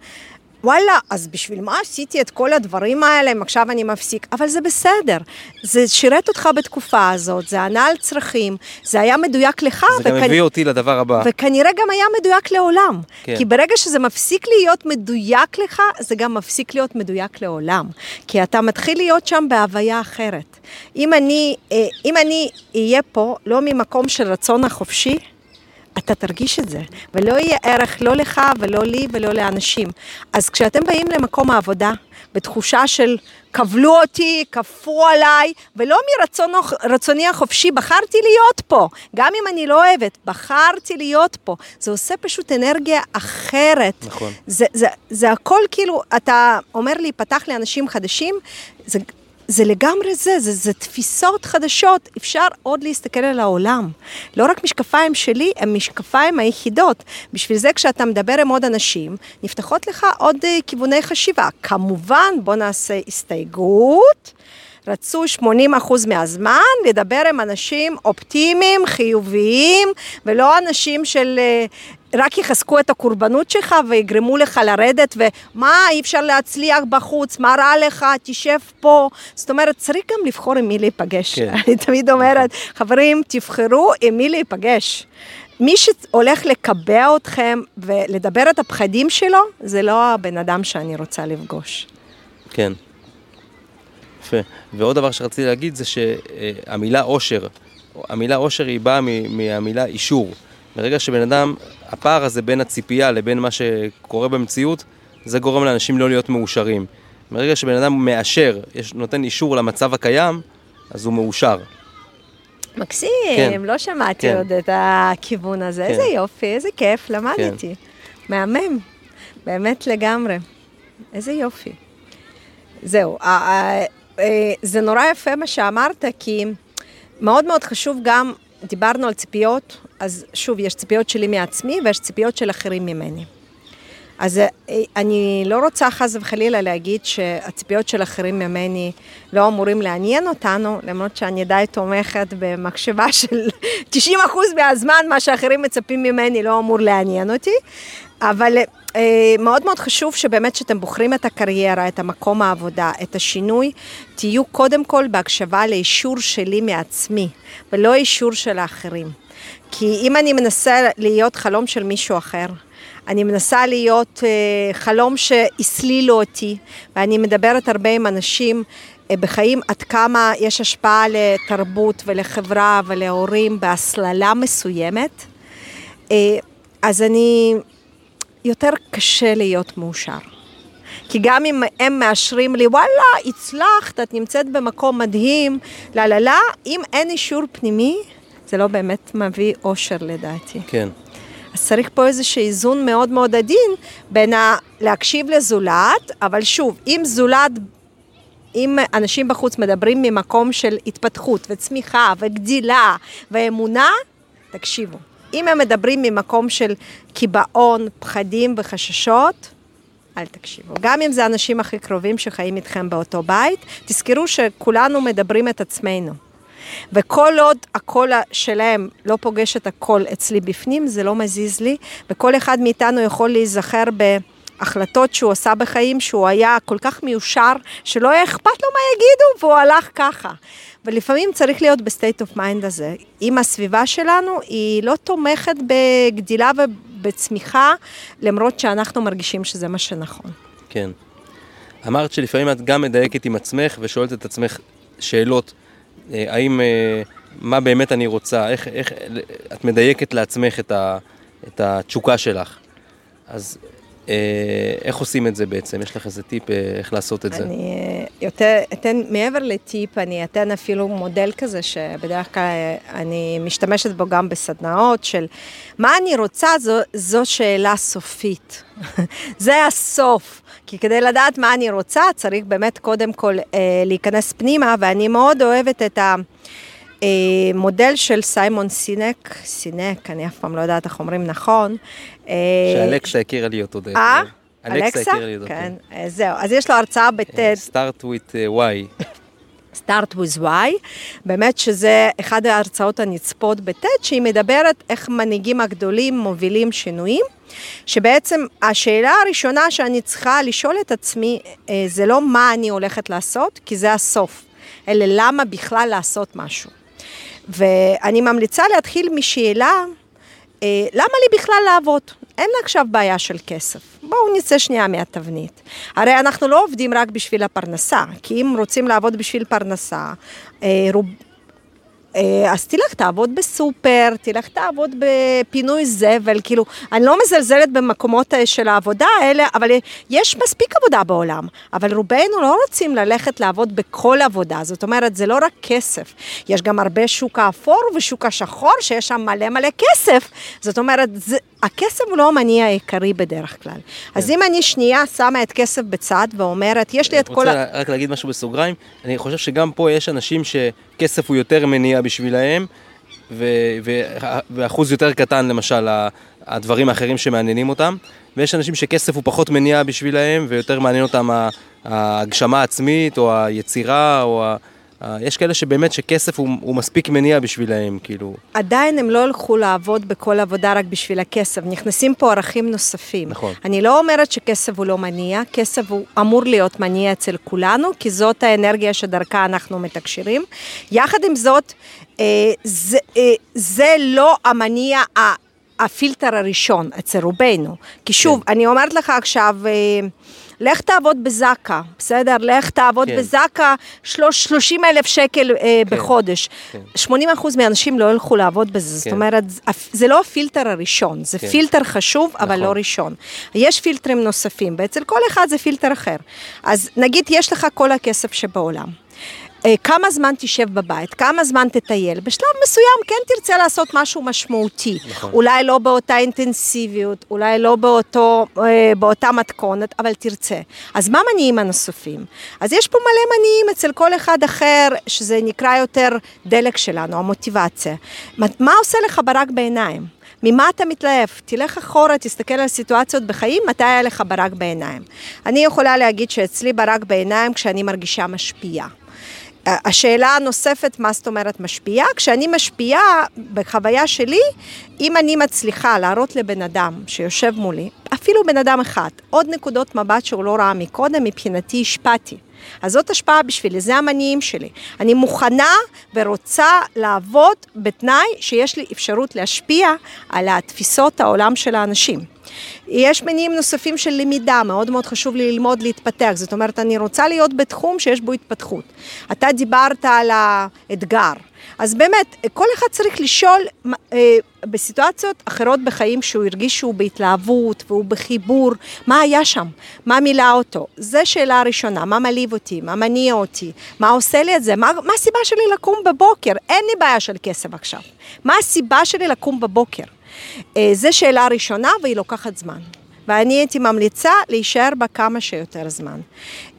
וואלה, אז בשביל מה עשיתי את כל הדברים האלה אם עכשיו אני מפסיק? אבל זה בסדר, זה שירת אותך בתקופה הזאת, זה ענה על צרכים, זה היה מדויק לך. זה וכנ... גם הביא אותי לדבר הבא. וכנראה גם היה מדויק לעולם. כן. כי ברגע שזה מפסיק להיות מדויק לך, זה גם מפסיק להיות מדויק לעולם. כי אתה מתחיל להיות שם בהוויה אחרת. אם אני, אה, אם אני אהיה פה לא ממקום של רצון החופשי, אתה תרגיש את זה, ולא יהיה ערך לא לך ולא לי ולא לאנשים. אז כשאתם באים למקום העבודה, בתחושה של כבלו אותי, כפו עליי, ולא מרצוני החופשי, בחרתי להיות פה, גם אם אני לא אוהבת, בחרתי להיות פה. זה עושה פשוט אנרגיה אחרת. נכון. זה, זה, זה הכל כאילו, אתה אומר לי, פתח לאנשים חדשים, זה זה לגמרי זה, זה, זה תפיסות חדשות, אפשר עוד להסתכל על העולם. לא רק משקפיים שלי, הם משקפיים היחידות. בשביל זה כשאתה מדבר עם עוד אנשים, נפתחות לך עוד uh, כיווני חשיבה. כמובן, בוא נעשה הסתייגות. רצו 80% מהזמן לדבר עם אנשים אופטימיים, חיוביים, ולא אנשים של אה, רק יחזקו את הקורבנות שלך ויגרמו לך לרדת, ומה, אי אפשר להצליח בחוץ, מה רע לך, תשב פה. זאת אומרת, צריך גם לבחור עם מי להיפגש. כן. אני תמיד אומרת, חברים, תבחרו עם מי להיפגש. מי שהולך לקבע אתכם ולדבר את הפחדים שלו, זה לא הבן אדם שאני רוצה לפגוש. כן. יפה. ועוד דבר שרציתי להגיד זה שהמילה עושר, המילה עושר היא באה מהמילה אישור. ברגע שבן אדם, הפער הזה בין הציפייה לבין מה שקורה במציאות, זה גורם לאנשים לא להיות מאושרים. ברגע שבן אדם מאשר, יש, נותן אישור למצב הקיים, אז הוא מאושר. מקסים, כן. לא שמעתי כן. עוד את הכיוון הזה. כן. איזה יופי, איזה כיף, למדתי. כן. מהמם, באמת לגמרי. איזה יופי. זהו, אה, זה נורא יפה מה שאמרת, כי מאוד מאוד חשוב גם, דיברנו על ציפיות, אז שוב, יש ציפיות שלי מעצמי ויש ציפיות של אחרים ממני. אז אה, אני לא רוצה חס וחלילה להגיד שהציפיות של אחרים ממני לא אמורים לעניין אותנו, למרות שאני די תומכת במחשבה של [laughs] 90% מהזמן מה שאחרים מצפים ממני לא אמור לעניין אותי, אבל אה, מאוד מאוד חשוב שבאמת כשאתם בוחרים את הקריירה, את המקום העבודה, את השינוי, תהיו קודם כל בהקשבה לאישור שלי מעצמי, ולא אישור של האחרים. כי אם אני מנסה להיות חלום של מישהו אחר, אני מנסה להיות אה, חלום שהסלילו אותי, ואני מדברת הרבה עם אנשים אה, בחיים עד כמה יש השפעה לתרבות ולחברה ולהורים בהסללה מסוימת. אז אני יותר קשה להיות מאושר. כי גם אם הם מאשרים לי, וואלה, הצלחת, את נמצאת במקום מדהים, לה לה לה, אם אין אישור פנימי, זה לא באמת מביא אושר לדעתי. כן. אז צריך פה איזשהו איזון מאוד מאוד עדין בין ה... להקשיב לזולת, אבל שוב, אם זולת, אם אנשים בחוץ מדברים ממקום של התפתחות וצמיחה וגדילה ואמונה, תקשיבו. אם הם מדברים ממקום של קיבעון, פחדים וחששות, אל תקשיבו. גם אם זה האנשים הכי קרובים שחיים איתכם באותו בית, תזכרו שכולנו מדברים את עצמנו. וכל עוד הקול שלהם לא פוגש את הקול אצלי בפנים, זה לא מזיז לי, וכל אחד מאיתנו יכול להיזכר בהחלטות שהוא עשה בחיים, שהוא היה כל כך מיושר, שלא היה אכפת לו מה יגידו, והוא הלך ככה. ולפעמים צריך להיות ב state of mind הזה. אם הסביבה שלנו היא לא תומכת בגדילה ובצמיחה, למרות שאנחנו מרגישים שזה מה שנכון. כן. אמרת שלפעמים את גם מדייקת עם עצמך ושואלת את עצמך שאלות, האם, אה, מה באמת אני רוצה, איך, איך את מדייקת לעצמך את, ה, את התשוקה שלך. אז אה, איך עושים את זה בעצם? יש לך איזה טיפ אה, איך לעשות את זה? אני אה, יותר אתן, מעבר לטיפ, אני אתן אפילו מודל כזה שבדרך כלל אני משתמשת בו גם בסדנאות של מה אני רוצה, זו, זו שאלה סופית. [laughs] זה הסוף. כי כדי לדעת מה אני רוצה, צריך באמת קודם כל אה, להיכנס פנימה, ואני מאוד אוהבת את ה... אה, מודל של סיימון סינק, סינק, אני אף פעם לא יודעת איך אומרים נכון. אה, שאלקסה הכירה לי אותו דרך אה? אלקסה? כן, זהו. אז יש לו הרצאה בטד. start with why. start with why, באמת שזה אחד ההרצאות הנצפות בטד, שהיא מדברת איך מנהיגים הגדולים מובילים שינויים, שבעצם השאלה הראשונה שאני צריכה לשאול את עצמי, זה לא מה אני הולכת לעשות, כי זה הסוף, אלא למה בכלל לעשות משהו. ואני ממליצה להתחיל משאלה, אה, למה לי בכלל לעבוד? אין לה עכשיו בעיה של כסף. בואו נצא שנייה מהתבנית. הרי אנחנו לא עובדים רק בשביל הפרנסה, כי אם רוצים לעבוד בשביל פרנסה, אה, רוב, אז תלך תעבוד בסופר, תלך תעבוד בפינוי זבל, כאילו, אני לא מזלזלת במקומות אה, של העבודה האלה, אבל יש מספיק עבודה בעולם, אבל רובנו לא רוצים ללכת לעבוד בכל עבודה, זאת אומרת, זה לא רק כסף, יש גם הרבה שוק האפור ושוק השחור, שיש שם מלא מלא כסף, זאת אומרת, זה, הכסף הוא לא המניע העיקרי בדרך כלל. כן. אז אם אני שנייה שמה את כסף בצד ואומרת, יש לי את כל ה... אני רוצה רק להגיד משהו בסוגריים, אני חושב שגם פה יש אנשים שכסף הוא יותר מניע בשבילהם. ואחוז יותר קטן למשל הדברים האחרים שמעניינים אותם, ויש אנשים שכסף הוא פחות מניע בשבילהם, ויותר מעניין אותם ההגשמה העצמית, או היצירה, או ה... אה, יש כאלה שבאמת שכסף הוא, הוא מספיק מניע בשבילהם, כאילו. עדיין הם לא הלכו לעבוד בכל עבודה רק בשביל הכסף, נכנסים פה ערכים נוספים. נכון. אני לא אומרת שכסף הוא לא מניע, כסף הוא אמור להיות מניע אצל כולנו, כי זאת האנרגיה שדרכה אנחנו מתקשרים. יחד עם זאת, אה, זה, אה, זה לא המניע הפילטר הראשון אצל רובנו. כי שוב, כן. אני אומרת לך עכשיו... לך תעבוד בזק"א, בסדר? לך תעבוד כן. בזק"א 30 אלף שקל אה, כן. בחודש. כן. 80 אחוז מהאנשים לא ילכו לעבוד בזה, כן. זאת אומרת, זה לא הפילטר הראשון, זה כן. פילטר חשוב, נכון. אבל לא ראשון. יש פילטרים נוספים, ואצל כל אחד זה פילטר אחר. אז נגיד, יש לך כל הכסף שבעולם. אה, כמה זמן תשב בבית, כמה זמן תטייל. בשלב מסוים כן תרצה לעשות משהו משמעותי. נכון. אולי לא באותה אינטנסיביות, אולי לא באותו, אה, באותה מתכונת, אבל תרצה. אז מה מניעים הנוספים? אז יש פה מלא מניעים אצל כל אחד אחר, שזה נקרא יותר דלק שלנו, המוטיבציה. מה, מה עושה לך ברק בעיניים? ממה אתה מתלהב? תלך אחורה, תסתכל על סיטואציות בחיים, מתי היה לך ברק בעיניים. אני יכולה להגיד שאצלי ברק בעיניים כשאני מרגישה משפיעה. השאלה הנוספת, מה זאת אומרת משפיעה? כשאני משפיעה, בחוויה שלי, אם אני מצליחה להראות לבן אדם שיושב מולי, אפילו בן אדם אחד, עוד נקודות מבט שהוא לא ראה מקודם, מבחינתי השפעתי. אז זאת השפעה בשבילי, זה המניעים שלי. אני מוכנה ורוצה לעבוד בתנאי שיש לי אפשרות להשפיע על התפיסות העולם של האנשים. יש מניעים נוספים של למידה, מאוד מאוד חשוב לי ללמוד להתפתח, זאת אומרת, אני רוצה להיות בתחום שיש בו התפתחות. אתה דיברת על האתגר, אז באמת, כל אחד צריך לשאול אה, בסיטואציות אחרות בחיים שהוא הרגיש שהוא בהתלהבות והוא בחיבור, מה היה שם? מה מילא אותו? זו שאלה ראשונה, מה מעליב אותי? מה מניע אותי? מה עושה לי את זה? מה, מה הסיבה שלי לקום בבוקר? אין לי בעיה של כסף עכשיו. מה הסיבה שלי לקום בבוקר? אה, זו שאלה ראשונה והיא לוקחת זמן. ואני הייתי ממליצה להישאר בה כמה שיותר זמן.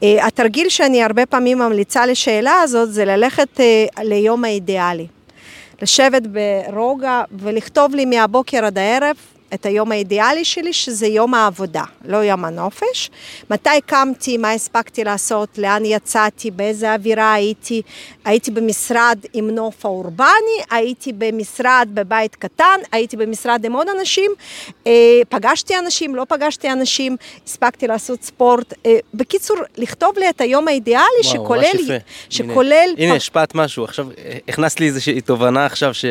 אה, התרגיל שאני הרבה פעמים ממליצה לשאלה הזאת זה ללכת אה, ליום האידיאלי. לשבת ברוגע ולכתוב לי מהבוקר עד הערב את היום האידיאלי שלי, שזה יום העבודה, לא יום הנופש. מתי קמתי, מה הספקתי לעשות, לאן יצאתי, באיזה אווירה הייתי. הייתי במשרד עם נוף האורבני, הייתי במשרד בבית קטן, הייתי במשרד עם עוד אנשים, אה, פגשתי אנשים, לא פגשתי אנשים, הספקתי לעשות ספורט. אה, בקיצור, לכתוב לי את היום האידיאלי וואו, שכולל... ממש יפה. שכולל... הנה, הנה השפעת משהו, עכשיו הכנסת לי איזושהי תובנה עכשיו ש...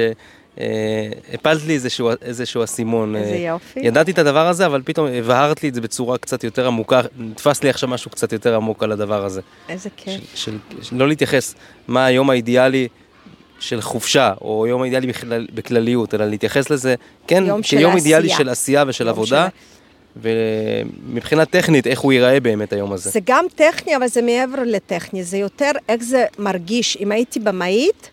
אה, הפלת לי איזשהו, איזשהו אסימון. איזה אה, יופי. ידעתי את הדבר הזה, אבל פתאום הבהרת לי את זה בצורה קצת יותר עמוקה, נתפס לי עכשיו משהו קצת יותר עמוק על הדבר הזה. איזה כיף. של, של לא להתייחס מה היום האידיאלי של חופשה, או יום האידיאלי בכלל, בכלליות, אלא להתייחס לזה, כן, יום של כיום אידיאלי. של עשייה ושל עבודה, ומבחינה טכנית, איך הוא ייראה באמת היום הזה. זה גם טכני, אבל זה מעבר לטכני, זה יותר איך זה מרגיש. אם הייתי במאית,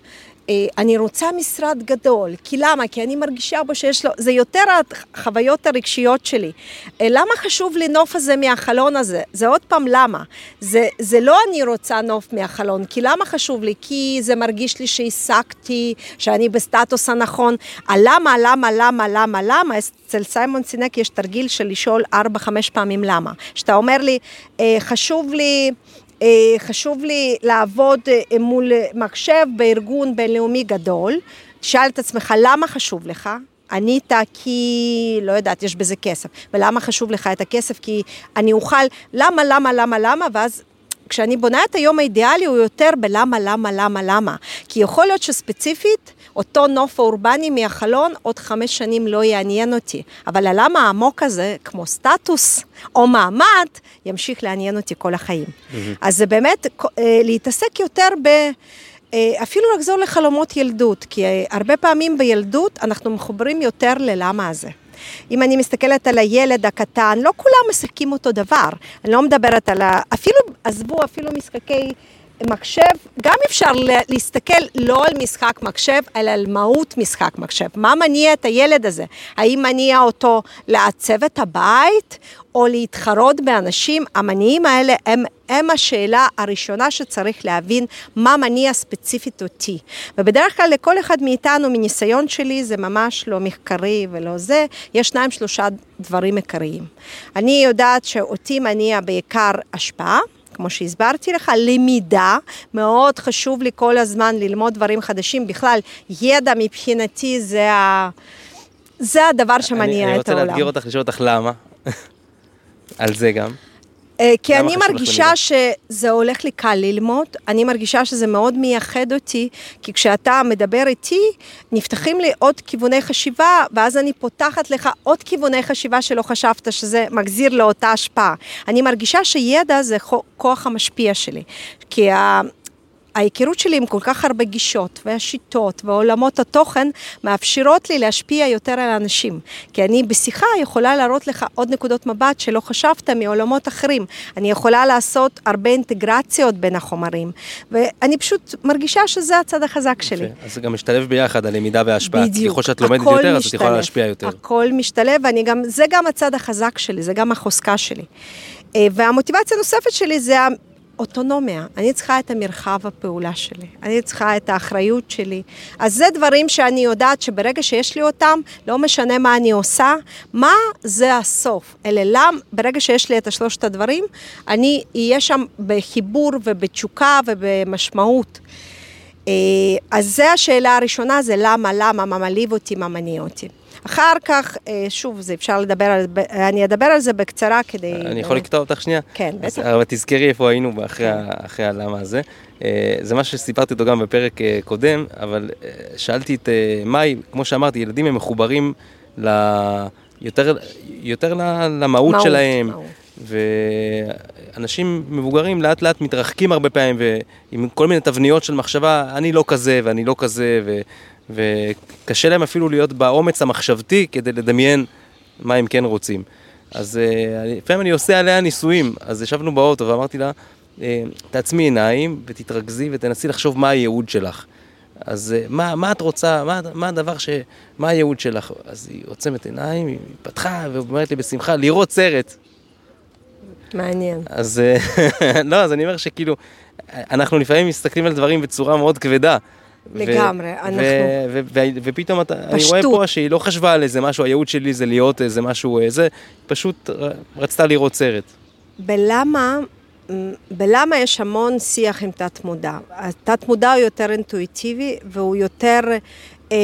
אני רוצה משרד גדול, כי למה? כי אני מרגישה בו שיש לו, זה יותר החוויות הרגשיות שלי. אה, למה חשוב לי נוף הזה מהחלון הזה? זה עוד פעם למה. זה, זה לא אני רוצה נוף מהחלון, כי למה חשוב לי? כי זה מרגיש לי שהשגתי, שאני בסטטוס הנכון. הלמה, למה, למה, למה, למה, אצל סיימון סינק יש תרגיל של לשאול ארבע, חמש פעמים למה. שאתה אומר לי, אה, חשוב לי... אה, חשוב לי לעבוד אה, מול מחשב בארגון בינלאומי גדול, תשאל את עצמך למה חשוב לך, ענית כי, לא יודעת, יש בזה כסף. ולמה חשוב לך את הכסף? כי אני אוכל, למה, למה, למה, למה, ואז כשאני בונה את היום האידיאלי הוא יותר בלמה, למה, למה, למה. כי יכול להיות שספציפית, אותו נוף אורבני מהחלון עוד חמש שנים לא יעניין אותי. אבל הלמה העמוק הזה, כמו סטטוס או מעמד, ימשיך לעניין אותי כל החיים. Mm-hmm. אז זה באמת אה, להתעסק יותר ב... אה, אפילו לחזור לחלומות ילדות, כי אה, הרבה פעמים בילדות אנחנו מחוברים יותר ללמה הזה. אם אני מסתכלת על הילד הקטן, לא כולם משחקים אותו דבר. אני לא מדברת על ה... אפילו, עזבו, אפילו משחקי מחשב, גם אפשר להסתכל לא על משחק מחשב, אלא על מהות משחק מחשב. מה מניע את הילד הזה? האם מניע אותו לעצב את הבית, או להתחרות באנשים? המניעים האלה הם, הם השאלה הראשונה שצריך להבין מה מניע ספציפית אותי. ובדרך כלל לכל אחד מאיתנו, מניסיון שלי, זה ממש לא מחקרי ולא זה, יש שניים שלושה דברים עיקריים. אני יודעת שאותי מניע בעיקר השפעה. כמו שהסברתי לך, למידה, מאוד חשוב לי כל הזמן ללמוד דברים חדשים, בכלל, ידע מבחינתי זה, ה... זה הדבר שמניע את העולם. אני רוצה לאתגר אותך, לשאול אותך למה, [laughs] על זה גם. אה, כי אני מרגישה שזה הולך לי קל ללמוד, אני מרגישה שזה מאוד מייחד אותי, כי כשאתה מדבר איתי, נפתחים לי עוד כיווני חשיבה, ואז אני פותחת לך עוד כיווני חשיבה שלא חשבת שזה מחזיר לאותה השפעה. אני מרגישה שידע זה כוח המשפיע שלי, כי ה... ההיכרות שלי עם כל כך הרבה גישות והשיטות ועולמות התוכן מאפשרות לי להשפיע יותר על האנשים. כי אני בשיחה יכולה להראות לך עוד נקודות מבט שלא חשבת מעולמות אחרים. אני יכולה לעשות הרבה אינטגרציות בין החומרים, ואני פשוט מרגישה שזה הצד החזק שלי. אז זה גם משתלב ביחד, הלמידה וההשפעה. בדיוק. ככל שאת לומדת יותר, אז את יכולה משתלב. להשפיע יותר. הכל משתלב, ואני גם, זה גם הצד החזק שלי, זה גם החוזקה שלי. אה, והמוטיבציה הנוספת שלי זה האוטונומיה. אני צריכה את המרחב הפעולה שלי, אני צריכה את האחריות שלי. אז זה דברים שאני יודעת שברגע שיש לי אותם, לא משנה מה אני עושה, מה זה הסוף. אלא למה, ברגע שיש לי את השלושת הדברים, אני אהיה שם בחיבור ובתשוקה ובמשמעות. אה, אז זו השאלה הראשונה, זה למה, למה, מה מלהיב אותי, מה מניע אותי. אחר כך, אה, שוב, זה אפשר לדבר על זה, אני אדבר על זה בקצרה כדי... אני יכול לקטוע אותך שנייה? כן, בטח. אבל תזכרי איפה היינו אחרי אחרי הלמה הזה. אה, זה מה שסיפרתי אותו גם בפרק אה, קודם, אבל שאלתי את מאי, כמו שאמרתי, ילדים הם מחוברים ל... יותר, יותר למהות מהות, שלהם, מהות. ואנשים מבוגרים לאט לאט מתרחקים הרבה פעמים, ועם כל מיני תבניות של מחשבה, אני לא כזה ואני לא כזה, ו... וקשה להם אפילו להיות באומץ המחשבתי כדי לדמיין מה הם כן רוצים. אז אה, לפעמים אני עושה עליה ניסויים, אז ישבנו באוטו ואמרתי לה, אה, תעצמי עיניים ותתרכזי ותנסי לחשוב מה הייעוד שלך. אז אה, מה, מה את רוצה, מה, מה הדבר ש... מה הייעוד שלך? אז היא עוצמת עיניים, היא פתחה ואומרת לי בשמחה, לראות סרט. מעניין. אז [laughs] לא, אז אני אומר שכאילו, אנחנו לפעמים מסתכלים על דברים בצורה מאוד כבדה. ו- לגמרי, ו- אנחנו- ו- ו- ופתאום אתה, אני רואה פשטות. פה שהיא לא חשבה על איזה משהו, הייעוד שלי זה להיות איזה משהו, זה, פשוט רצתה לראות סרט. בלמה, בלמה יש המון שיח עם תת-מודע. התת-מודע הוא יותר אינטואיטיבי והוא יותר אה,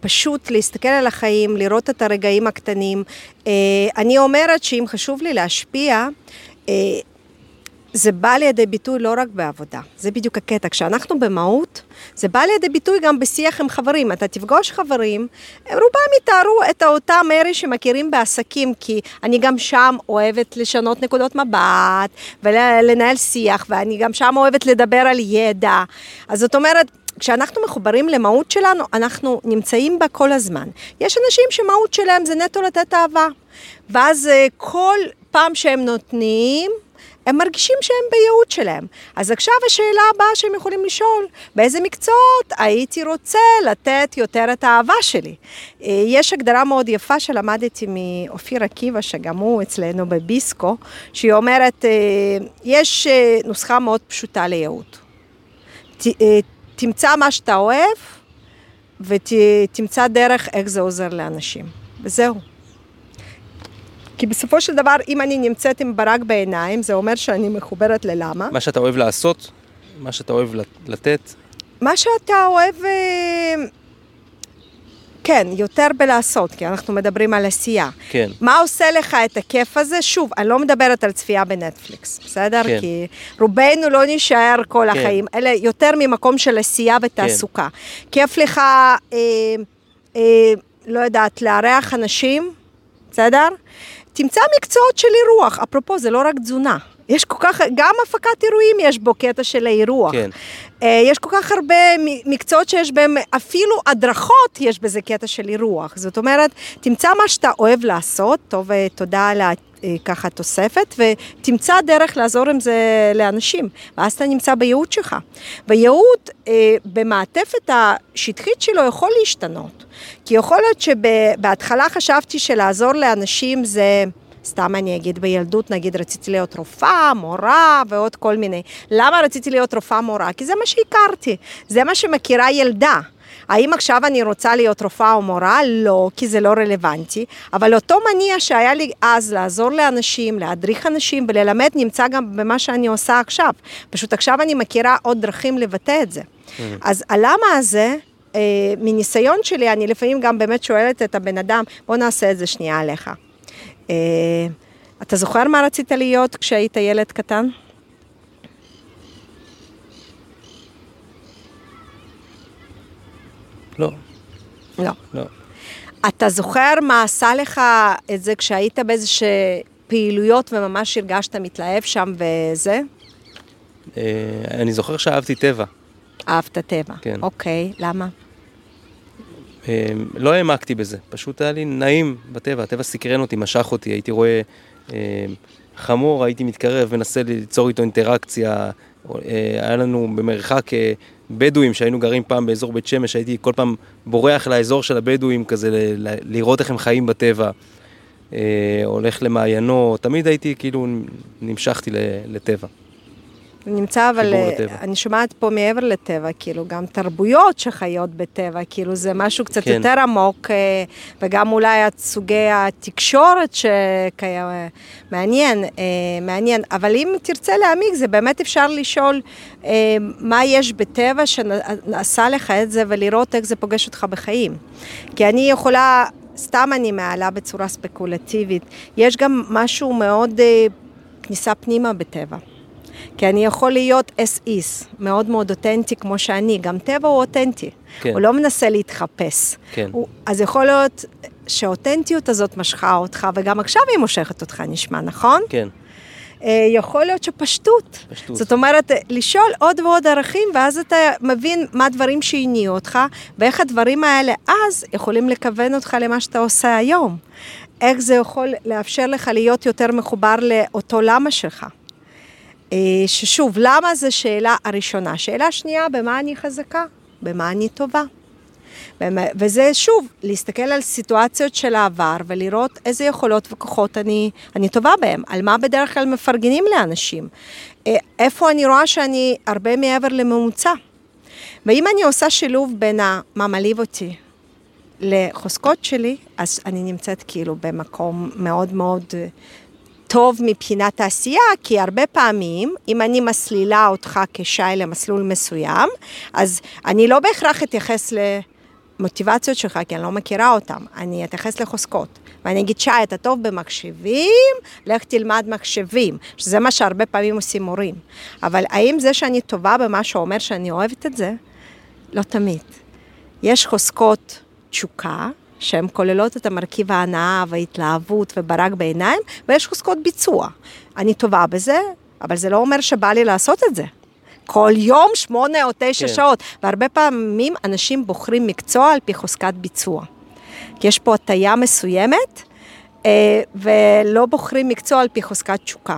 פשוט להסתכל על החיים, לראות את הרגעים הקטנים. אה, אני אומרת שאם חשוב לי להשפיע, אה, זה בא לידי ביטוי לא רק בעבודה, זה בדיוק הקטע. כשאנחנו במהות, זה בא לידי ביטוי גם בשיח עם חברים. אתה תפגוש חברים, רובם יתארו את אותה מרי שמכירים בעסקים, כי אני גם שם אוהבת לשנות נקודות מבט ולנהל שיח, ואני גם שם אוהבת לדבר על ידע. אז זאת אומרת, כשאנחנו מחוברים למהות שלנו, אנחנו נמצאים בה כל הזמן. יש אנשים שמהות שלהם זה נטו לתת אהבה. ואז אה, כל פעם שהם נותנים, הם מרגישים שהם בייעוד שלהם. אז עכשיו השאלה הבאה שהם יכולים לשאול, באיזה מקצועות הייתי רוצה לתת יותר את האהבה שלי? אה, יש הגדרה מאוד יפה שלמדתי מאופיר עקיבא, שגם הוא אצלנו בביסקו, שהיא אומרת, אה, יש אה, נוסחה מאוד פשוטה לייעוד. תמצא מה שאתה אוהב ותמצא דרך איך זה עוזר לאנשים. וזהו. כי בסופו של דבר, אם אני נמצאת עם ברק בעיניים, זה אומר שאני מחוברת ללמה. מה שאתה אוהב לעשות, מה שאתה אוהב לת- לתת, מה שאתה אוהב, אה, כן, יותר בלעשות, כי אנחנו מדברים על עשייה. כן. מה עושה לך את הכיף הזה? שוב, אני לא מדברת על צפייה בנטפליקס, בסדר? כן. כי רובנו לא נישאר כל כן. החיים, אלא יותר ממקום של עשייה ותעסוקה. כיף לך, אה, אה, לא יודעת, לארח אנשים, בסדר? תמצא מקצועות של אירוח, אפרופו, זה לא רק תזונה. יש כל כך, גם הפקת אירועים יש בו קטע של האירוח. כן. אה, יש כל כך הרבה מקצועות שיש בהם, אפילו הדרכות יש בזה קטע של אירוח. זאת אומרת, תמצא מה שאתה אוהב לעשות, טוב, אה, תודה על ככה תוספת, ותמצא דרך לעזור עם זה לאנשים, ואז אתה נמצא בייעוד שלך. וייעוד אה, במעטפת השטחית שלו יכול להשתנות. כי יכול להיות שבהתחלה חשבתי שלעזור לאנשים זה... סתם אני אגיד, בילדות נגיד רציתי להיות רופאה, מורה ועוד כל מיני. למה רציתי להיות רופאה מורה? כי זה מה שהכרתי, זה מה שמכירה ילדה. האם עכשיו אני רוצה להיות רופאה או מורה? לא, כי זה לא רלוונטי. אבל אותו מניע שהיה לי אז לעזור לאנשים, להדריך אנשים וללמד, נמצא גם במה שאני עושה עכשיו. פשוט עכשיו אני מכירה עוד דרכים לבטא את זה. אז הלמה הזה, אה, מניסיון שלי, אני לפעמים גם באמת שואלת את הבן אדם, בוא נעשה את זה שנייה עליך. אה, אתה זוכר מה רצית להיות כשהיית ילד קטן? לא, לא. לא. אתה זוכר מה עשה לך את זה כשהיית באיזשה פעילויות וממש הרגשת מתלהב שם וזה? אה, אני זוכר שאהבתי טבע. אהבת טבע. כן. אוקיי, למה? אה, לא העמקתי בזה, פשוט היה לי נעים בטבע, הטבע סקרן אותי, משך אותי, הייתי רואה אה, חמור, הייתי מתקרב, מנסה ליצור איתו אינטראקציה, אה, היה לנו במרחק אה, בדואים שהיינו גרים פעם באזור בית שמש, הייתי כל פעם בורח לאזור של הבדואים כזה, ל- ל- לראות איך הם חיים בטבע, אה, הולך למעיינות, תמיד הייתי כאילו, נמשכתי לטבע. נמצא, אבל אה, לטבע. אני שומעת פה מעבר לטבע, כאילו, גם תרבויות שחיות בטבע, כאילו, זה משהו קצת כן. יותר עמוק, אה, וגם אולי את סוגי התקשורת שקיים, מעניין, אה, מעניין. אבל אם תרצה להעמיק, זה באמת אפשר לשאול מה יש בטבע שנעשה לך את זה, ולראות איך זה פוגש אותך בחיים. כי אני יכולה... סתם אני מעלה בצורה ספקולטיבית, יש גם משהו מאוד כניסה פנימה בטבע. כי אני יכול להיות as is, מאוד מאוד אותנטי כמו שאני, גם טבע הוא אותנטי, כן. הוא לא מנסה להתחפש. כן. הוא, אז יכול להיות שהאותנטיות הזאת משכה אותך, וגם עכשיו היא מושכת אותך, נשמע, נכון? כן, אה, יכול להיות שפשטות. פשטות. זאת אומרת, לשאול עוד ועוד ערכים, ואז אתה מבין מה הדברים שהניעו אותך, ואיך הדברים האלה אז יכולים לכוון אותך למה שאתה עושה היום. איך זה יכול לאפשר לך להיות יותר מחובר לאותו למה שלך. אה, ששוב, למה זה שאלה הראשונה. שאלה שנייה, במה אני חזקה? במה אני טובה? וזה שוב, להסתכל על סיטואציות של העבר ולראות איזה יכולות וכוחות אני, אני טובה בהם, על מה בדרך כלל מפרגנים לאנשים, אה, איפה אני רואה שאני הרבה מעבר לממוצע. ואם אני עושה שילוב בין מה מעליב אותי לחוזקות שלי, אז אני נמצאת כאילו במקום מאוד מאוד טוב מבחינת העשייה, כי הרבה פעמים, אם אני מסלילה אותך כשי למסלול מסוים, אז אני לא בהכרח אתייחס למוטיבציות שלך, כי אני לא מכירה אותן, אני אתייחס לחוזקות. ואני אגיד, שי, אתה טוב במחשבים, לך תלמד מחשבים, שזה מה שהרבה פעמים עושים מורים. אבל האם זה שאני טובה במשהו אומר שאני אוהבת את זה? לא תמיד. יש חוזקות תשוקה, שהן כוללות את המרכיב ההנאה וההתלהבות וברק בעיניים, ויש חוזקות ביצוע. אני טובה בזה, אבל זה לא אומר שבא לי לעשות את זה. כל יום שמונה או תשע כן. שעות, והרבה פעמים אנשים בוחרים מקצוע על פי חוזקת ביצוע. כי יש פה הטיה מסוימת, אה, ולא בוחרים מקצוע על פי חוזקת תשוקה.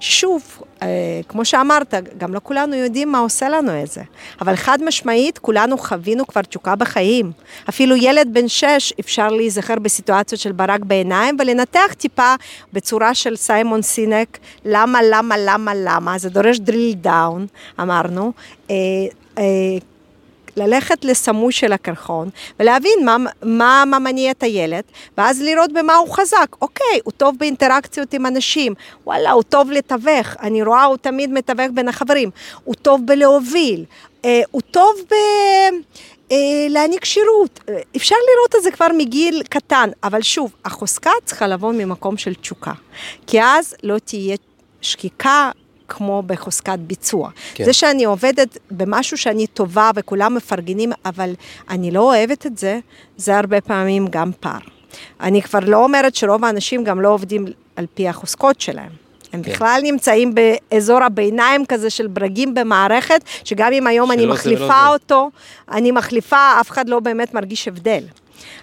שוב, אה, כמו שאמרת, גם לא כולנו יודעים מה עושה לנו את זה, אבל חד משמעית, כולנו חווינו כבר תשוקה בחיים. אפילו ילד בן שש, אפשר להיזכר בסיטואציות של ברק בעיניים ולנתח טיפה בצורה של סיימון סינק, למה, למה, למה, למה, זה דורש drill down, אמרנו. ללכת לסמוי של הקרחון ולהבין מה, מה, מה מניע את הילד, ואז לראות במה הוא חזק. אוקיי, הוא טוב באינטראקציות עם אנשים, וואלה, הוא טוב לתווך, אני רואה, הוא תמיד מתווך בין החברים, הוא טוב בלהוביל, אה, הוא טוב ב... אה, להעניק שירות. אה, אפשר לראות את זה כבר מגיל קטן, אבל שוב, החוזקה צריכה לבוא ממקום של תשוקה, כי אז לא תהיה שקיקה. כמו בחוזקת ביצוע. כן. זה שאני עובדת במשהו שאני טובה וכולם מפרגנים, אבל אני לא אוהבת את זה, זה הרבה פעמים גם פער. אני כבר לא אומרת שרוב האנשים גם לא עובדים על פי החוזקות שלהם. הם כן. בכלל נמצאים באזור הביניים כזה של ברגים במערכת, שגם אם היום אני זה מחליפה זה. אותו, אני מחליפה, אף אחד לא באמת מרגיש הבדל.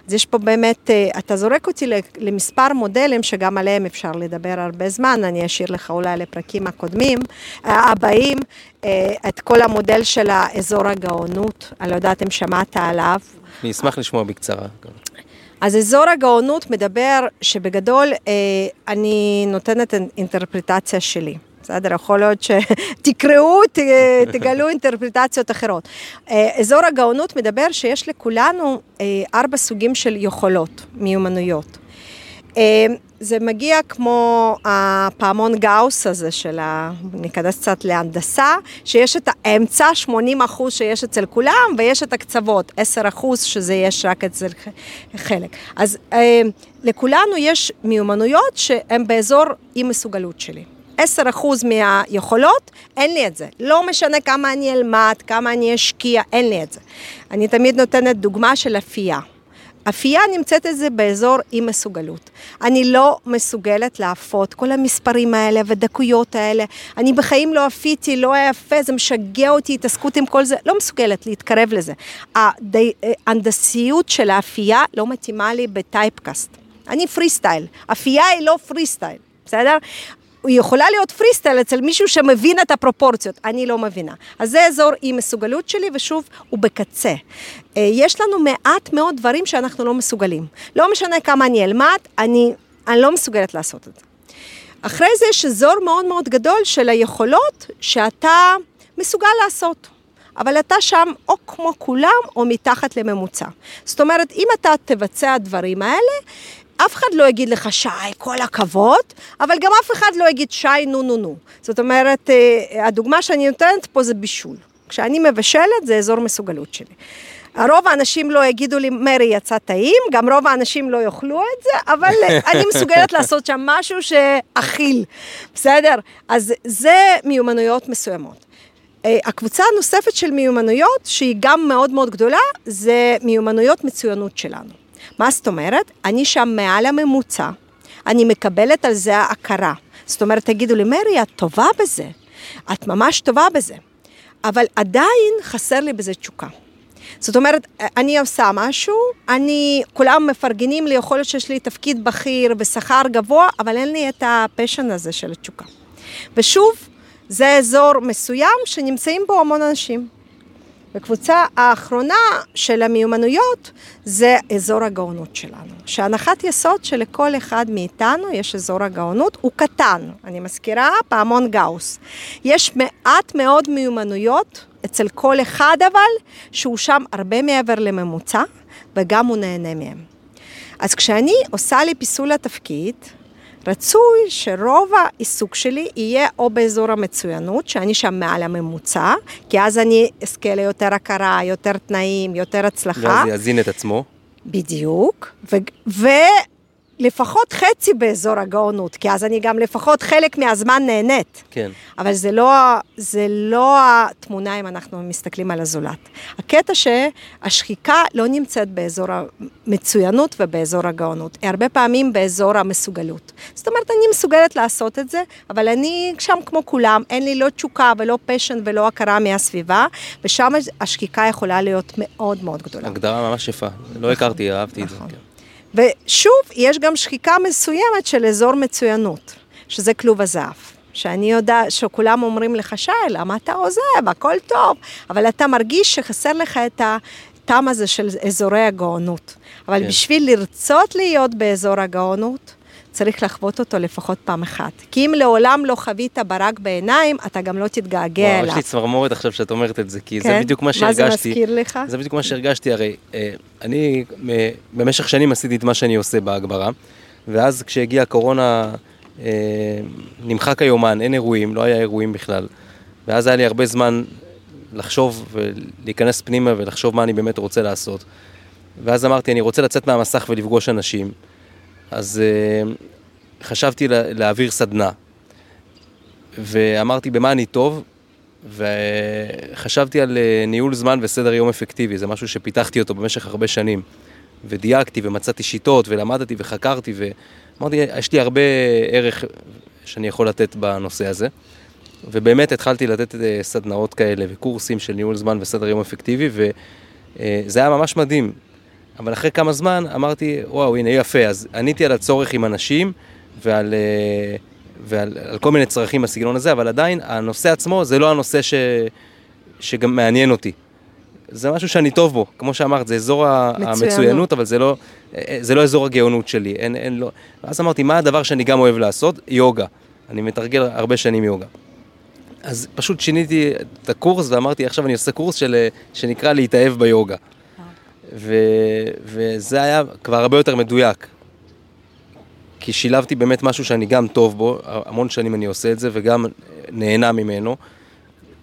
אז יש פה באמת, אה, אתה זורק אותי למספר מודלים שגם עליהם אפשר לדבר הרבה זמן, אני אשאיר לך אולי לפרקים הקודמים, הבאים, אה, את כל המודל של האזור הגאונות, אני לא יודעת אם שמעת עליו. אני אשמח לשמוע בקצרה. אז אזור הגאונות מדבר שבגדול אה, אני נותנת אינטרפרטציה שלי. בסדר, יכול להיות שתקראו, תגלו אינטרפרטציות אחרות. אה, אזור הגאונות מדבר שיש לכולנו אה, ארבע סוגים של יכולות, מיומנויות. אה, זה מגיע כמו הפעמון גאוס הזה של ה... ניכנס קצת להנדסה, שיש את האמצע, 80 אחוז שיש אצל כולם, ויש את הקצוות, 10 אחוז שזה יש רק אצל חלק. אז אה, לכולנו יש מיומנויות שהן באזור אי מסוגלות שלי. 10 אחוז מהיכולות, אין לי את זה. לא משנה כמה אני אלמד, כמה אני אשקיע, אין לי את זה. אני תמיד נותנת דוגמה של אפייה. אפייה נמצאת את זה באזור אי מסוגלות. אני לא מסוגלת לאפות כל המספרים האלה ודקויות האלה. אני בחיים לא אפיתי, לא יפה, זה משגע אותי, התעסקות עם כל זה, לא מסוגלת להתקרב לזה. ההנדסיות של האפייה לא מתאימה לי ב typecast. אני פרי סטייל, אפייה היא לא פרי סטייל, בסדר? היא יכולה להיות פרי סטייל אצל מישהו שמבין את הפרופורציות, אני לא מבינה. אז זה אזור אי מסוגלות שלי, ושוב, הוא בקצה. אה, יש לנו מעט מאוד דברים שאנחנו לא מסוגלים. לא משנה כמה אני אלמד, אני, אני לא מסוגלת לעשות את זה. אחרי זה יש אזור מאוד מאוד גדול של היכולות שאתה מסוגל לעשות. אבל אתה שם או כמו כולם או מתחת לממוצע. זאת אומרת, אם אתה תבצע דברים האלה, אף אחד לא יגיד לך שי, כל הכבוד, אבל גם אף אחד לא יגיד שי, נו נו נו. זאת אומרת, אה, הדוגמה שאני נותנת פה זה בישול. כשאני מבשלת זה אזור מסוגלות שלי. רוב האנשים לא יגידו לי, מרי יצא טעים, גם רוב האנשים לא יאכלו את זה, אבל אה, [laughs] אני מסוגלת לעשות שם משהו שאכיל, בסדר? אז זה מיומנויות מסוימות. אה, הקבוצה הנוספת של מיומנויות, שהיא גם מאוד מאוד גדולה, זה מיומנויות מצוינות שלנו. מה זאת אומרת? אני שם מעל הממוצע, אני מקבלת על זה הכרה. זאת אומרת, תגידו לי, מרי, את טובה בזה, את ממש טובה בזה, אבל עדיין חסר לי בזה תשוקה. זאת אומרת, אני עושה משהו, אני, כולם מפרגנים לי, יכול להיות שיש לי תפקיד בכיר בשכר גבוה, אבל אין לי את הפשן הזה של התשוקה. ושוב, זה אזור מסוים שנמצאים בו המון אנשים. וקבוצה האחרונה של המיומנויות זה אזור הגאונות שלנו. שהנחת יסוד שלכל אחד מאיתנו יש אזור הגאונות, הוא קטן, אני מזכירה, פעמון גאוס. יש מעט מאוד מיומנויות אצל כל אחד אבל, שהוא שם הרבה מעבר לממוצע, וגם הוא נהנה מהם. אז כשאני עושה לי פיסול התפקיד, רצוי שרוב העיסוק שלי יהיה או באזור המצוינות, שאני שם מעל הממוצע, כי אז אני אזכה ליותר הכרה, יותר תנאים, יותר הצלחה. ואז יזין את עצמו. בדיוק, ו... לפחות חצי באזור הגאונות, כי אז אני גם לפחות חלק מהזמן נהנית. כן. אבל זה לא, זה לא התמונה אם אנחנו מסתכלים על הזולת. הקטע שהשחיקה לא נמצאת באזור המצוינות ובאזור הגאונות, היא הרבה פעמים באזור המסוגלות. זאת אומרת, אני מסוגלת לעשות את זה, אבל אני שם כמו כולם, אין לי לא תשוקה ולא פשן ולא הכרה מהסביבה, ושם השחיקה יכולה להיות מאוד מאוד גדולה. הגדרה ממש יפה, לא הכרתי, אהבתי את זה. ושוב, יש גם שחיקה מסוימת של אזור מצוינות, שזה כלוב הזהב. שאני יודעת, שכולם אומרים לך, שי, למה אתה עוזב, הכל טוב, אבל אתה מרגיש שחסר לך את הטעם הזה של אזורי הגאונות. אבל כן. בשביל לרצות להיות באזור הגאונות, צריך לחוות אותו לפחות פעם אחת. כי אם לעולם לא חווית ברק בעיניים, אתה גם לא תתגעגע אליו. יש לי צמרמורת עכשיו שאת אומרת את זה, כי כן? זה בדיוק מה שהרגשתי. מה זה מזכיר לך? זה בדיוק מה שהרגשתי, הרי אה, אני במשך שנים עשיתי את מה שאני עושה בהגברה, ואז כשהגיעה הקורונה, אה, נמחק היומן, אין אירועים, לא היה אירועים בכלל. ואז היה לי הרבה זמן לחשוב ולהיכנס פנימה ולחשוב מה אני באמת רוצה לעשות. ואז אמרתי, אני רוצה לצאת מהמסך ולפגוש אנשים. אז uh, חשבתי לה, להעביר סדנה. ואמרתי במה אני טוב, וחשבתי על uh, ניהול זמן וסדר יום אפקטיבי, זה משהו שפיתחתי אותו במשך הרבה שנים. ודייקתי ומצאתי שיטות ולמדתי וחקרתי ואמרתי, יש לי הרבה ערך שאני יכול לתת בנושא הזה. ובאמת התחלתי לתת אה, סדנאות כאלה וקורסים של ניהול זמן וסדר יום אפקטיבי וזה היה ממש מדהים. אבל אחרי כמה זמן אמרתי, וואו, הנה יפה, אז עניתי על הצורך עם אנשים ועל, אה, ועל על כל מיני צרכים בסגנון הזה, אבל עדיין הנושא עצמו זה לא הנושא ש, שגם מעניין אותי. זה משהו שאני טוב בו, כמו שאמרת, זה אזור מצוינות. המצוינות, אבל זה לא, זה לא אזור הגאונות שלי, אין, אין לא. ואז אמרתי, מה הדבר שאני גם אוהב לעשות? יוגה. אני מתרגל הרבה שנים יוגה. אז פשוט שיניתי את הקורס ואמרתי, עכשיו אני עושה קורס של, שנקרא להתאהב ביוגה. ו, וזה היה כבר הרבה יותר מדויק. כי שילבתי באמת משהו שאני גם טוב בו, המון שנים אני עושה את זה וגם נהנה ממנו.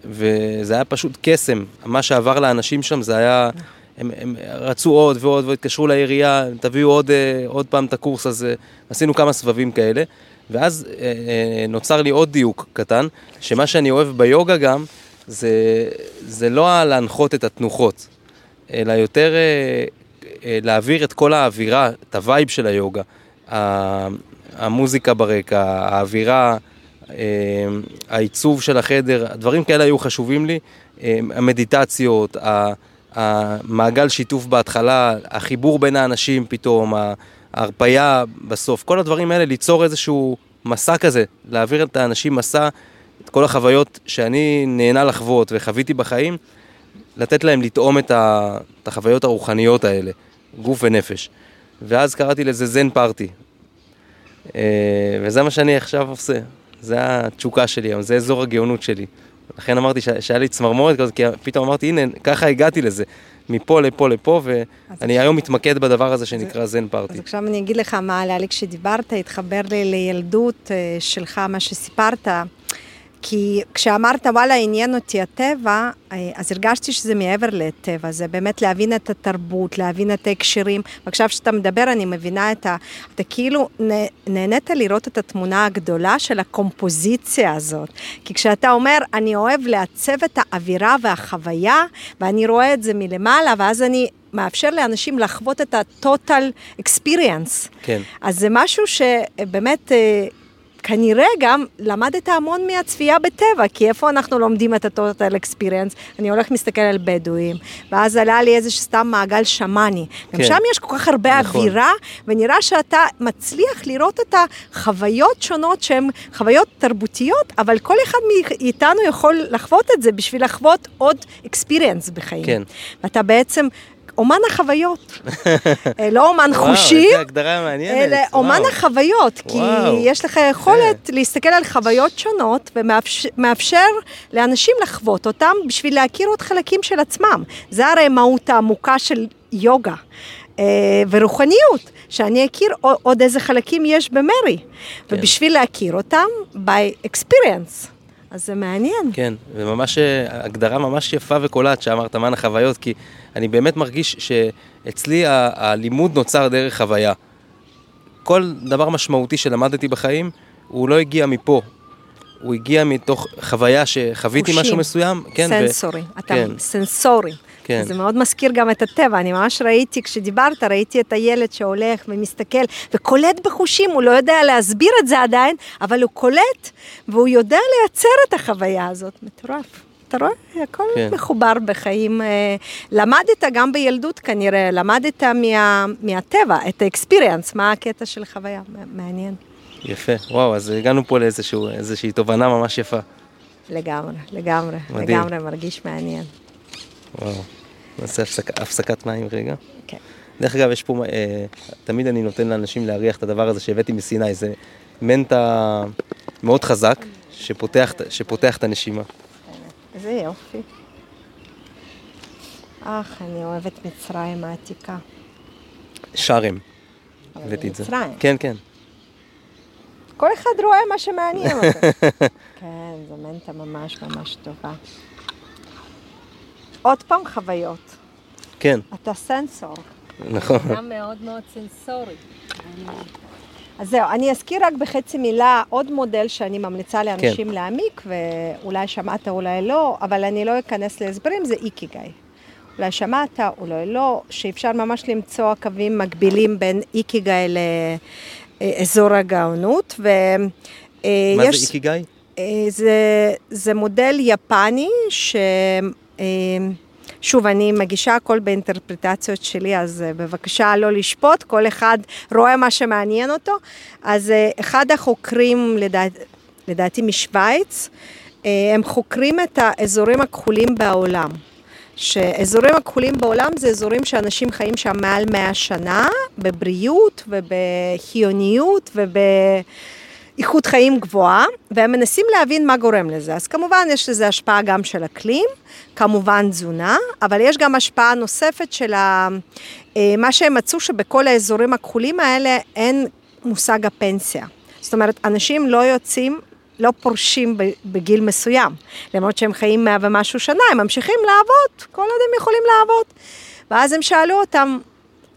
וזה היה פשוט קסם. מה שעבר לאנשים שם זה היה, הם, הם רצו עוד ועוד והתקשרו לעירייה, תביאו עוד, אה, עוד פעם את הקורס הזה. עשינו כמה סבבים כאלה. ואז אה, אה, נוצר לי עוד דיוק קטן, שמה שאני אוהב ביוגה גם, זה, זה לא להנחות את התנוחות. אלא יותר אה, אה, להעביר את כל האווירה, את ה vibe של היוגה, המוזיקה ברקע, האווירה, אה, העיצוב של החדר, דברים כאלה היו חשובים לי, המדיטציות, המעגל שיתוף בהתחלה, החיבור בין האנשים פתאום, ההרפייה בסוף, כל הדברים האלה, ליצור איזשהו מסע כזה, להעביר את האנשים מסע, את כל החוויות שאני נהנה לחוות וחוויתי בחיים, לתת להם לטעום את, ה, את החוויות הרוחניות האלה, גוף ונפש. ואז קראתי לזה זן פארטי. אה, וזה מה שאני עכשיו עושה, זה התשוקה שלי זה אזור הגאונות שלי. לכן אמרתי שהיה לי צמרמורת כזאת, כי פתאום אמרתי, הנה, ככה הגעתי לזה. מפה לפה לפה, ואני היום מתמקד בדבר הזה שנקרא זן פארטי. אז עכשיו אני אגיד לך מה עלה לי כשדיברת, התחבר לי לילדות אה, שלך, מה שסיפרת. כי כשאמרת וואלה עניין אותי הטבע, אה, אז הרגשתי שזה מעבר לטבע, זה באמת להבין את התרבות, להבין את ההקשרים. ועכשיו שאתה מדבר אני מבינה את ה... אתה כאילו נהנית לראות את התמונה הגדולה של הקומפוזיציה הזאת. כי כשאתה אומר, אני אוהב לעצב את האווירה והחוויה, ואני רואה את זה מלמעלה, ואז אני מאפשר לאנשים לחוות את ה-total experience. כן. אז זה משהו שבאמת... אה, כנראה גם למדת המון מהצפייה בטבע, כי איפה אנחנו לומדים את ה-total experience? אני הולך מסתכל על בדואים, ואז עלה לי איזה סתם מעגל שמאני. כן. גם שם יש כל כך הרבה נכון. אווירה, ונראה שאתה מצליח לראות את החוויות שונות שהן חוויות תרבותיות, אבל כל אחד מאיתנו יכול לחוות את זה בשביל לחוות עוד experience בחיים. כן. ואתה בעצם אומן החוויות. [laughs] אה, לא אומן חושים, וואו, הגדרה מעניינת. אלא אומן החוויות, כי יש לך יכולת. להסתכל על חוויות שונות ומאפשר לאנשים לחוות אותם בשביל להכיר עוד חלקים של עצמם. זה הרי מהות העמוקה של יוגה. אה, ורוחניות, שאני אכיר עוד איזה חלקים יש במרי, כן. ובשביל להכיר אותם, by experience. אז זה מעניין. כן, וממש אה, הגדרה ממש יפה וקולעת שאמרת, מן החוויות, כי אני באמת מרגיש שאצלי הלימוד נוצר דרך חוויה. כל דבר משמעותי שלמדתי בחיים, הוא לא הגיע מפה. הוא הגיע מתוך חוויה שחוויתי משהו מסוים. כן, סנסורי, ו... אתה כן. סנסורי. כן. זה מאוד מזכיר גם את הטבע, אני ממש ראיתי, כשדיברת, ראיתי את הילד שהולך ומסתכל וקולט בחושים, הוא לא יודע להסביר את זה עדיין, אבל הוא קולט והוא יודע לייצר את החוויה הזאת, מטורף. אתה רואה, הכל כן. מחובר בחיים. אה, למדת גם בילדות כנראה, למדת מה, מהטבע, את האקספיריאנס, מה הקטע של חוויה, מעניין. יפה, וואו, אז הגענו פה לאיזושהי תובנה ממש יפה. לגמרי, לגמרי, מדהים. לגמרי, מרגיש מעניין. וואו, נעשה הפסק, הפסקת מים רגע. כן. דרך אגב, יש פה, אה, תמיד אני נותן לאנשים להריח את הדבר הזה שהבאתי מסיני, זה מנטה מאוד חזק, שפותח, שפותח את הנשימה. איזה יופי. אך, אני אוהבת מצרים העתיקה. שרם. הבאתי את זה. מצרים. כן, כן. כל אחד רואה מה שמעניין אותו. [laughs] כן, זו מנטה ממש ממש טובה. עוד פעם חוויות. כן. אתה סנסור. נכון. אתה מאוד מאוד סנסורי. אז זהו, אני אזכיר רק בחצי מילה עוד מודל שאני ממליצה לאנשים כן. להעמיק, ואולי שמעת, אולי לא, אבל אני לא אכנס להסברים, זה איקיגאי. אולי שמעת, אולי לא, שאפשר ממש למצוא קווים מקבילים בין איקיגאי לאזור הגאונות. ו... אה, מה יש... זה איקיגאי? אה, זה, זה מודל יפני ש... אה, שוב, אני מגישה הכל באינטרפרטציות שלי, אז בבקשה לא לשפוט, כל אחד רואה מה שמעניין אותו. אז אחד החוקרים, לדעת, לדעתי משוויץ, הם חוקרים את האזורים הכחולים בעולם. שאזורים הכחולים בעולם זה אזורים שאנשים חיים שם מעל 100 שנה, בבריאות ובחיוניות וב... איכות חיים גבוהה, והם מנסים להבין מה גורם לזה. אז כמובן יש לזה השפעה גם של אקלים, כמובן תזונה, אבל יש גם השפעה נוספת של ה... אה, מה שהם מצאו שבכל האזורים הכחולים האלה אין מושג הפנסיה. זאת אומרת, אנשים לא יוצאים, לא פורשים בגיל מסוים. למרות שהם חיים מאה ומשהו שנה, הם ממשיכים לעבוד, כל עוד הם יכולים לעבוד. ואז הם שאלו אותם,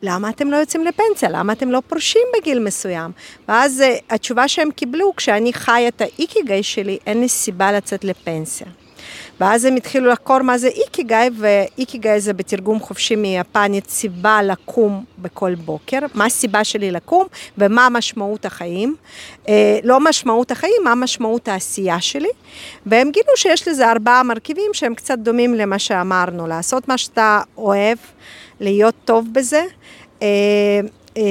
למה אתם לא יוצאים לפנסיה? למה אתם לא פורשים בגיל מסוים? ואז uh, התשובה שהם קיבלו, כשאני חי את האיקיגאי שלי, אין לי סיבה לצאת לפנסיה. ואז הם התחילו לחקור מה זה איקיגאי, ואיקיגאי זה בתרגום חופשי מיפנית סיבה לקום בכל בוקר, מה הסיבה שלי לקום ומה משמעות החיים. אה, לא משמעות החיים, מה משמעות העשייה שלי. והם גילו שיש לזה ארבעה מרכיבים שהם קצת דומים למה שאמרנו, לעשות מה שאתה אוהב, להיות טוב בזה. אה, אה,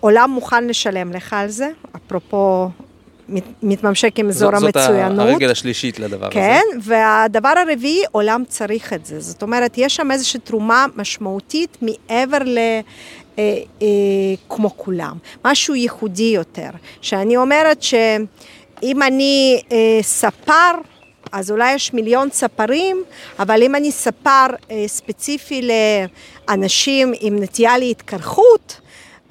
עולם מוכן לשלם לך על זה, אפרופו מתממשק עם אזור זאת המצוינות. זאת הרגל השלישית לדבר כן, הזה. כן, והדבר הרביעי, עולם צריך את זה. זאת אומרת, יש שם איזושהי תרומה משמעותית מעבר ל... אה, אה, כמו כולם, משהו ייחודי יותר, שאני אומרת שאם אני אה, ספר, אז אולי יש מיליון ספרים, אבל אם אני ספר אה, ספציפי לאנשים עם נטייה להתקרחות,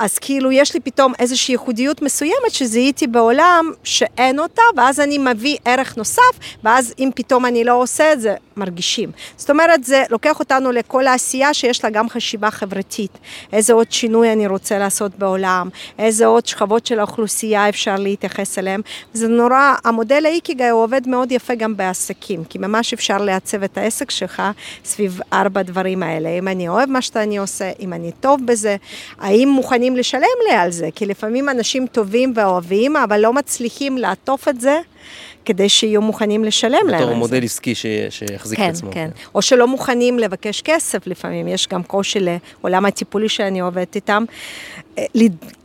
אז כאילו יש לי פתאום איזושהי ייחודיות מסוימת שזיהיתי בעולם שאין אותה, ואז אני מביא ערך נוסף, ואז אם פתאום אני לא עושה את זה, מרגישים. זאת אומרת, זה לוקח אותנו לכל העשייה שיש לה גם חשיבה חברתית. איזה עוד שינוי אני רוצה לעשות בעולם, איזה עוד שכבות של האוכלוסייה אפשר להתייחס אליהם. זה נורא, המודל האיקיגאי הוא עובד מאוד יפה גם בעסקים, כי ממש אפשר לעצב את העסק שלך סביב ארבע דברים האלה. אם אני אוהב מה שאני עושה, אם אני טוב בזה, האם מוכנים לשלם לי על זה, כי לפעמים אנשים טובים ואוהבים, אבל לא מצליחים לעטוף את זה. כדי שיהיו מוכנים לשלם להם על זה. בתור מודל עסקי שיחזיק כן, את עצמו. כן, כן. או שלא מוכנים לבקש כסף לפעמים, יש גם קושי לעולם הטיפולי שאני עובדת איתם. אה,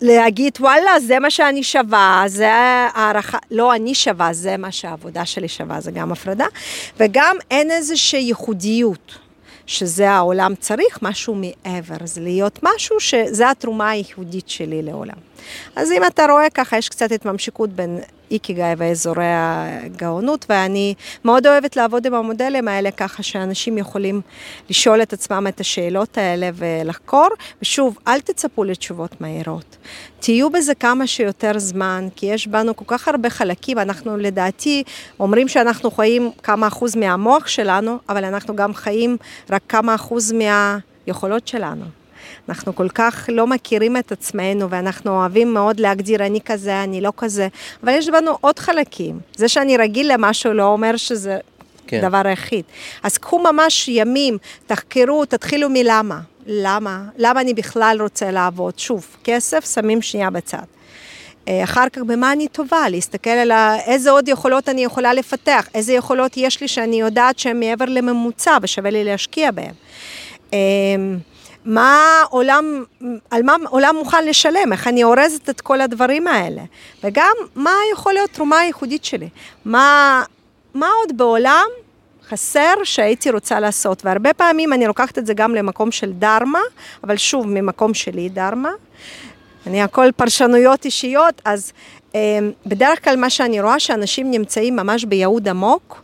להגיד, וואלה, זה מה שאני שווה, זה הערכה, לא אני שווה, זה מה שהעבודה שלי שווה, זה גם הפרדה. וגם אין איזושהי ייחודיות. שזה העולם צריך, משהו מעבר, זה להיות משהו שזה התרומה הייחודית שלי לעולם. אז אם אתה רואה ככה, יש קצת התממשקות בין איקיגאי ואזורי הגאונות, ואני מאוד אוהבת לעבוד עם המודלים האלה ככה שאנשים יכולים לשאול את עצמם את השאלות האלה ולחקור, ושוב, אל תצפו לתשובות מהירות. תהיו בזה כמה שיותר זמן, כי יש בנו כל כך הרבה חלקים, אנחנו לדעתי אומרים שאנחנו חיים כמה אחוז מהמוח שלנו, אבל אנחנו גם חיים רק כמה אחוז מהיכולות שלנו. אנחנו כל כך לא מכירים את עצמנו, ואנחנו אוהבים מאוד להגדיר אני כזה, אני לא כזה, אבל יש בנו עוד חלקים. זה שאני רגיל למשהו לא אומר שזה כן. דבר היחיד. אז קחו ממש ימים, תחקרו, תתחילו מלמה. למה? למה אני בכלל רוצה לעבוד? שוב, כסף שמים שנייה בצד. אה, אחר כך במה אני טובה, להסתכל על איזה עוד יכולות אני יכולה לפתח, איזה יכולות יש לי שאני יודעת שהן מעבר לממוצע ושווה לי להשקיע בהן. מה עולם, על מה עולם מוכן לשלם, איך אני אורזת את כל הדברים האלה. וגם, מה יכול להיות תרומה הייחודית שלי. מה, מה עוד בעולם חסר שהייתי רוצה לעשות. והרבה פעמים אני לוקחת את זה גם למקום של דרמה, אבל שוב, ממקום שלי דרמה. אני הכל פרשנויות אישיות, אז אה, בדרך כלל מה שאני רואה, שאנשים נמצאים ממש בייעוד עמוק.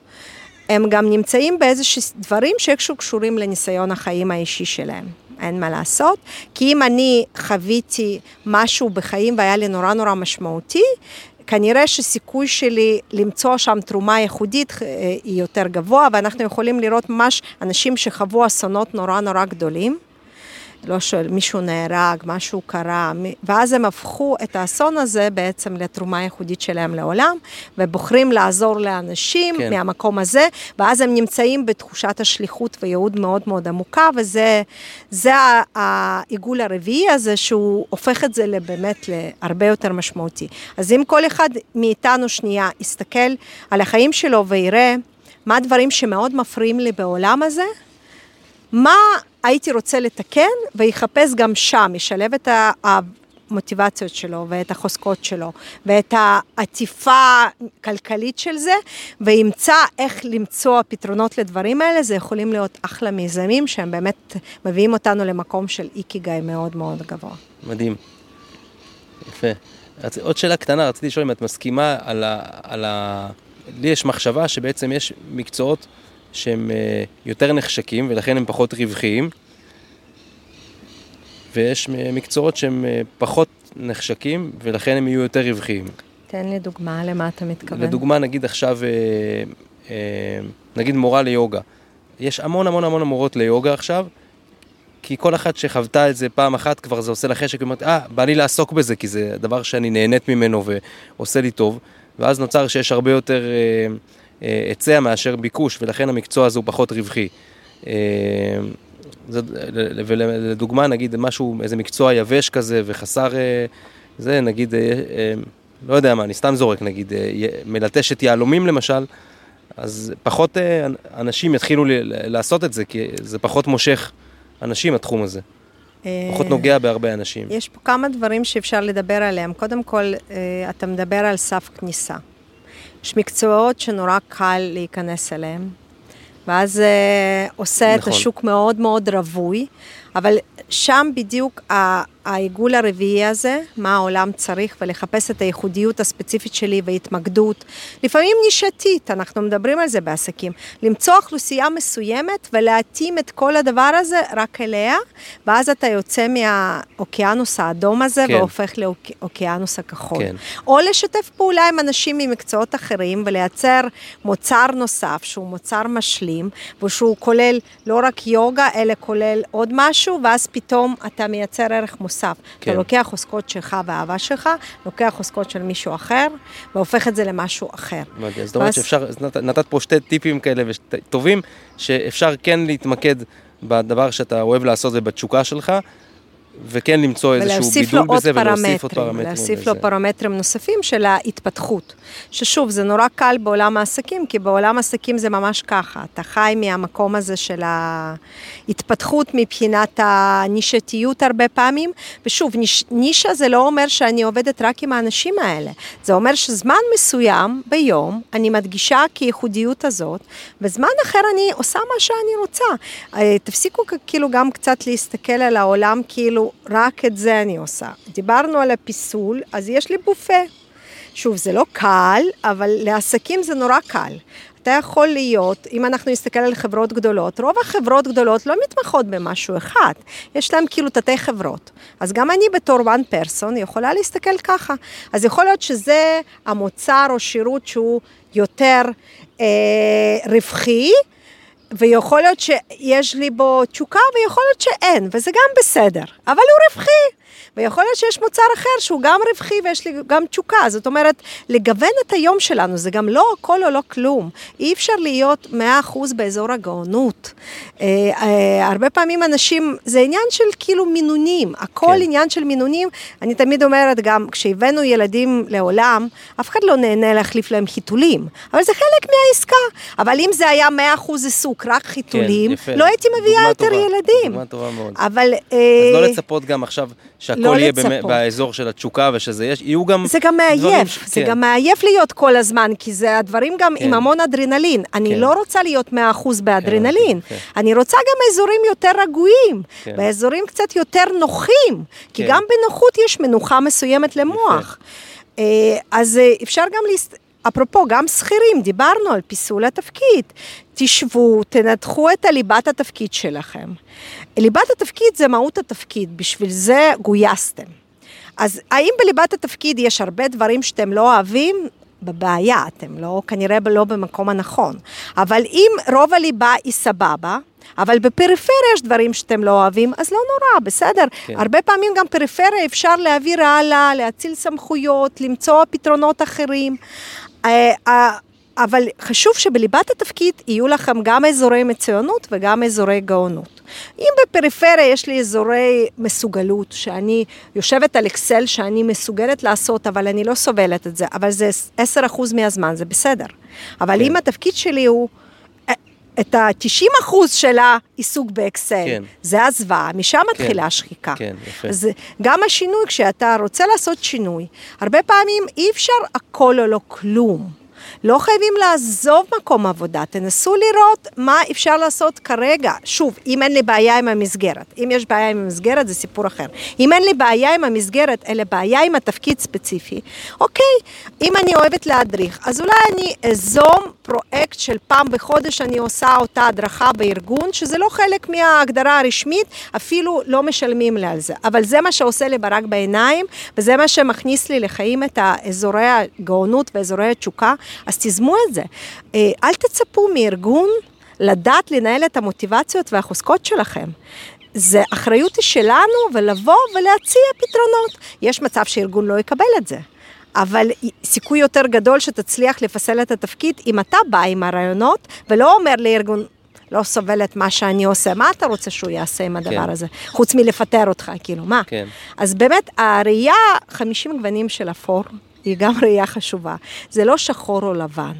הם גם נמצאים באיזשהם דברים שאיכשהו קשורים לניסיון החיים האישי שלהם. אין מה לעשות, כי אם אני חוויתי משהו בחיים והיה לי נורא נורא משמעותי, כנראה שסיכוי שלי למצוא שם תרומה ייחודית אה, היא יותר גבוה, ואנחנו יכולים לראות ממש אנשים שחוו אסונות נורא נורא גדולים. לא שואל, מישהו נהרג, משהו קרה, ואז הם הפכו את האסון הזה בעצם לתרומה ייחודית שלהם לעולם, ובוחרים לעזור לאנשים כן. מהמקום הזה, ואז הם נמצאים בתחושת השליחות וייעוד מאוד מאוד עמוקה, וזה העיגול הרביעי הזה, שהוא הופך את זה באמת להרבה יותר משמעותי. אז אם כל אחד מאיתנו שנייה יסתכל על החיים שלו ויראה מה הדברים שמאוד מפריעים לי בעולם הזה, מה הייתי רוצה לתקן, ויחפש גם שם, ישלב את המוטיבציות שלו, ואת החוזקות שלו, ואת העטיפה הכלכלית של זה, וימצא איך למצוא פתרונות לדברים האלה, זה יכולים להיות אחלה מיזמים, שהם באמת מביאים אותנו למקום של איקיגאי מאוד מאוד גבוה. מדהים. יפה. עוד שאלה קטנה, רציתי לשאול אם את מסכימה על ה... על ה... לי יש מחשבה שבעצם יש מקצועות שהם אה, יותר נחשקים ולכן הם פחות רווחיים, ויש מקצועות שהם אה, פחות נחשקים ולכן הם יהיו יותר רווחיים. תן לי דוגמה למה אתה מתכוון. לדוגמה, נגיד עכשיו, אה, נגיד מורה ליוגה. יש המון המון המון מורות ליוגה עכשיו, כי כל אחת שחוותה את זה פעם אחת, כבר זה עושה לה חשק, ואומרת, אה, בא לי לעסוק בזה, כי זה דבר שאני נהנית ממנו ועושה לי טוב, ואז נוצר שיש הרבה יותר... אה, היצע מאשר ביקוש, ולכן המקצוע הזה הוא פחות רווחי. אה, ולדוגמה, נגיד משהו, איזה מקצוע יבש כזה וחסר, אה, זה נגיד, לא יודע מה, אני סתם זורק, נגיד, מלטשת יהלומים למשל, אז פחות אנשים יתחילו לעשות את זה, כי זה פחות מושך אנשים, התחום הזה. פחות נוגע בהרבה אנשים. יש פה כמה דברים שאפשר לדבר עליהם. קודם כל, אתה מדבר על סף כניסה. יש מקצועות שנורא קל להיכנס אליהם, ואז זה אה, עושה נכון. את השוק מאוד מאוד רווי, אבל שם בדיוק העיגול הרביעי הזה, מה העולם צריך, ולחפש את הייחודיות הספציפית שלי והתמקדות, לפעמים נישתית, אנחנו מדברים על זה בעסקים, למצוא אוכלוסייה מסוימת ולהתאים את כל הדבר הזה רק אליה, ואז אתה יוצא מהאוקיינוס האדום הזה כן. והופך לאוקיינוס הכחול. כן. או לשתף פעולה עם אנשים ממקצועות אחרים ולייצר מוצר נוסף שהוא מוצר משלים, ושהוא כולל לא רק יוגה, אלא כולל עוד משהו, ואז פתאום אתה מייצר ערך מוסף. כן. אתה לוקח חוזקות שלך ואהבה שלך, לוקח חוזקות של מישהו אחר, והופך את זה למשהו אחר. מדהים, זאת אומרת שאפשר, נתת פה שתי טיפים כאלה טובים, שאפשר כן להתמקד בדבר שאתה אוהב לעשות ובתשוקה שלך, וכן למצוא איזשהו בידול בזה ולהוסיף עוד פרמטרים. להוסיף לו פרמטרים נוספים של ההתפתחות. ששוב, זה נורא קל בעולם העסקים, כי בעולם העסקים זה ממש ככה. אתה חי מהמקום הזה של ההתפתחות מבחינת הנישתיות הרבה פעמים, ושוב, ניש, נישה זה לא אומר שאני עובדת רק עם האנשים האלה. זה אומר שזמן מסוים ביום אני מדגישה כייחודיות הזאת, וזמן אחר אני עושה מה שאני רוצה. אה, תפסיקו כאילו גם קצת להסתכל על העולם כאילו... כאילו, רק את זה אני עושה. דיברנו על הפיסול, אז יש לי בופה. שוב, זה לא קל, אבל לעסקים זה נורא קל. אתה יכול להיות, אם אנחנו נסתכל על חברות גדולות, רוב החברות גדולות לא מתמחות במשהו אחד, יש להם כאילו תתי חברות. אז גם אני בתור one person יכולה להסתכל ככה. אז יכול להיות שזה המוצר או שירות שהוא יותר אה, רווחי, ויכול להיות שיש לי בו תשוקה ויכול להיות שאין, וזה גם בסדר, אבל הוא רווחי. ויכול להיות שיש מוצר אחר שהוא גם רווחי ויש לי גם תשוקה. זאת אומרת, לגוון את היום שלנו, זה גם לא הכל או לא כלום. אי אפשר להיות 100% באזור הגאונות. אה, אה, הרבה פעמים אנשים, זה עניין של כאילו מינונים, הכל כן. עניין של מינונים. אני תמיד אומרת גם, כשהבאנו ילדים לעולם, אף אחד לא נהנה להחליף להם חיתולים, אבל זה חלק מהעסקה. אבל אם זה היה 100% עיסוק, רק חיתולים, כן, לא הייתי מביאה יותר טובה, ילדים. דוגמה טובה מאוד. אבל... אז לא אה, לצפות גם עכשיו שהכל לא יהיה לצפות. באזור של התשוקה ושזה יש, יהיו גם זה גם מעייף, ש... זה כן. גם מעייף להיות כל הזמן, כי זה הדברים גם כן. עם המון אדרנלין. אני כן. לא רוצה להיות 100% באדרנלין, כן, כן. אני רוצה גם אזורים יותר רגועים, כן. באזורים קצת יותר נוחים, כי כן. גם בנוחות יש מנוחה מסוימת למוח. יפה. אה, אז אה, אפשר גם להסת... אפרופו, גם שכירים, דיברנו על פיסול התפקיד. תשבו, תנתחו את הליבת התפקיד שלכם. ליבת התפקיד זה מהות התפקיד, בשביל זה גויסתם. אז האם בליבת התפקיד יש הרבה דברים שאתם לא אוהבים? בבעיה, אתם לא, כנראה לא במקום הנכון. אבל אם רוב הליבה היא סבבה, אבל בפריפריה יש דברים שאתם לא אוהבים, אז לא נורא, בסדר. כן. הרבה פעמים גם פריפריה אפשר להעביר הלאה, להציל סמכויות, למצוא פתרונות אחרים. אבל חשוב שבליבת התפקיד יהיו לכם גם אזורי מצוינות וגם אזורי גאונות. אם בפריפריה יש לי אזורי מסוגלות, שאני יושבת על אקסל שאני מסוגלת לעשות, אבל אני לא סובלת את זה, אבל זה 10% מהזמן, זה בסדר. אבל כן. אם התפקיד שלי הוא... אה, את ה-90 אחוז של העיסוק באקסל, כן. זה הזוועה, משם כן. מתחילה השחיקה. כן, יפה. אז גם השינוי, כשאתה רוצה לעשות שינוי, הרבה פעמים אי אפשר הכל או לא כלום. לא חייבים לעזוב מקום עבודה, תנסו לראות מה אפשר לעשות כרגע. שוב, אם אין לי בעיה עם המסגרת, אם יש בעיה עם המסגרת זה סיפור אחר. אם אין לי בעיה עם המסגרת, אלא בעיה עם התפקיד ספציפי, אוקיי, אם אני אוהבת להדריך, אז אולי אני אזום פרויקט של פעם בחודש אני עושה אותה הדרכה בארגון, שזה לא חלק מההגדרה הרשמית, אפילו לא משלמים לי על זה. אבל זה מה שעושה לי ברק בעיניים, וזה מה שמכניס לי לחיים את האזורי הגאונות ואזורי התשוקה. אז תיזמו את זה. אה, אל תצפו מארגון לדעת לנהל את המוטיבציות והחוזקות שלכם. זה אחריות שלנו ולבוא ולהציע פתרונות. יש מצב שארגון לא יקבל את זה. אבל סיכוי יותר גדול שתצליח לפסל את התפקיד אם אתה בא עם הרעיונות ולא אומר לארגון, לא סובל את מה שאני עושה, מה אתה רוצה שהוא יעשה עם הדבר כן. הזה? חוץ מלפטר אותך, כאילו, מה? כן. אז באמת, הראייה, 50 גוונים של אפור, היא גם ראייה חשובה. זה לא שחור או לבן.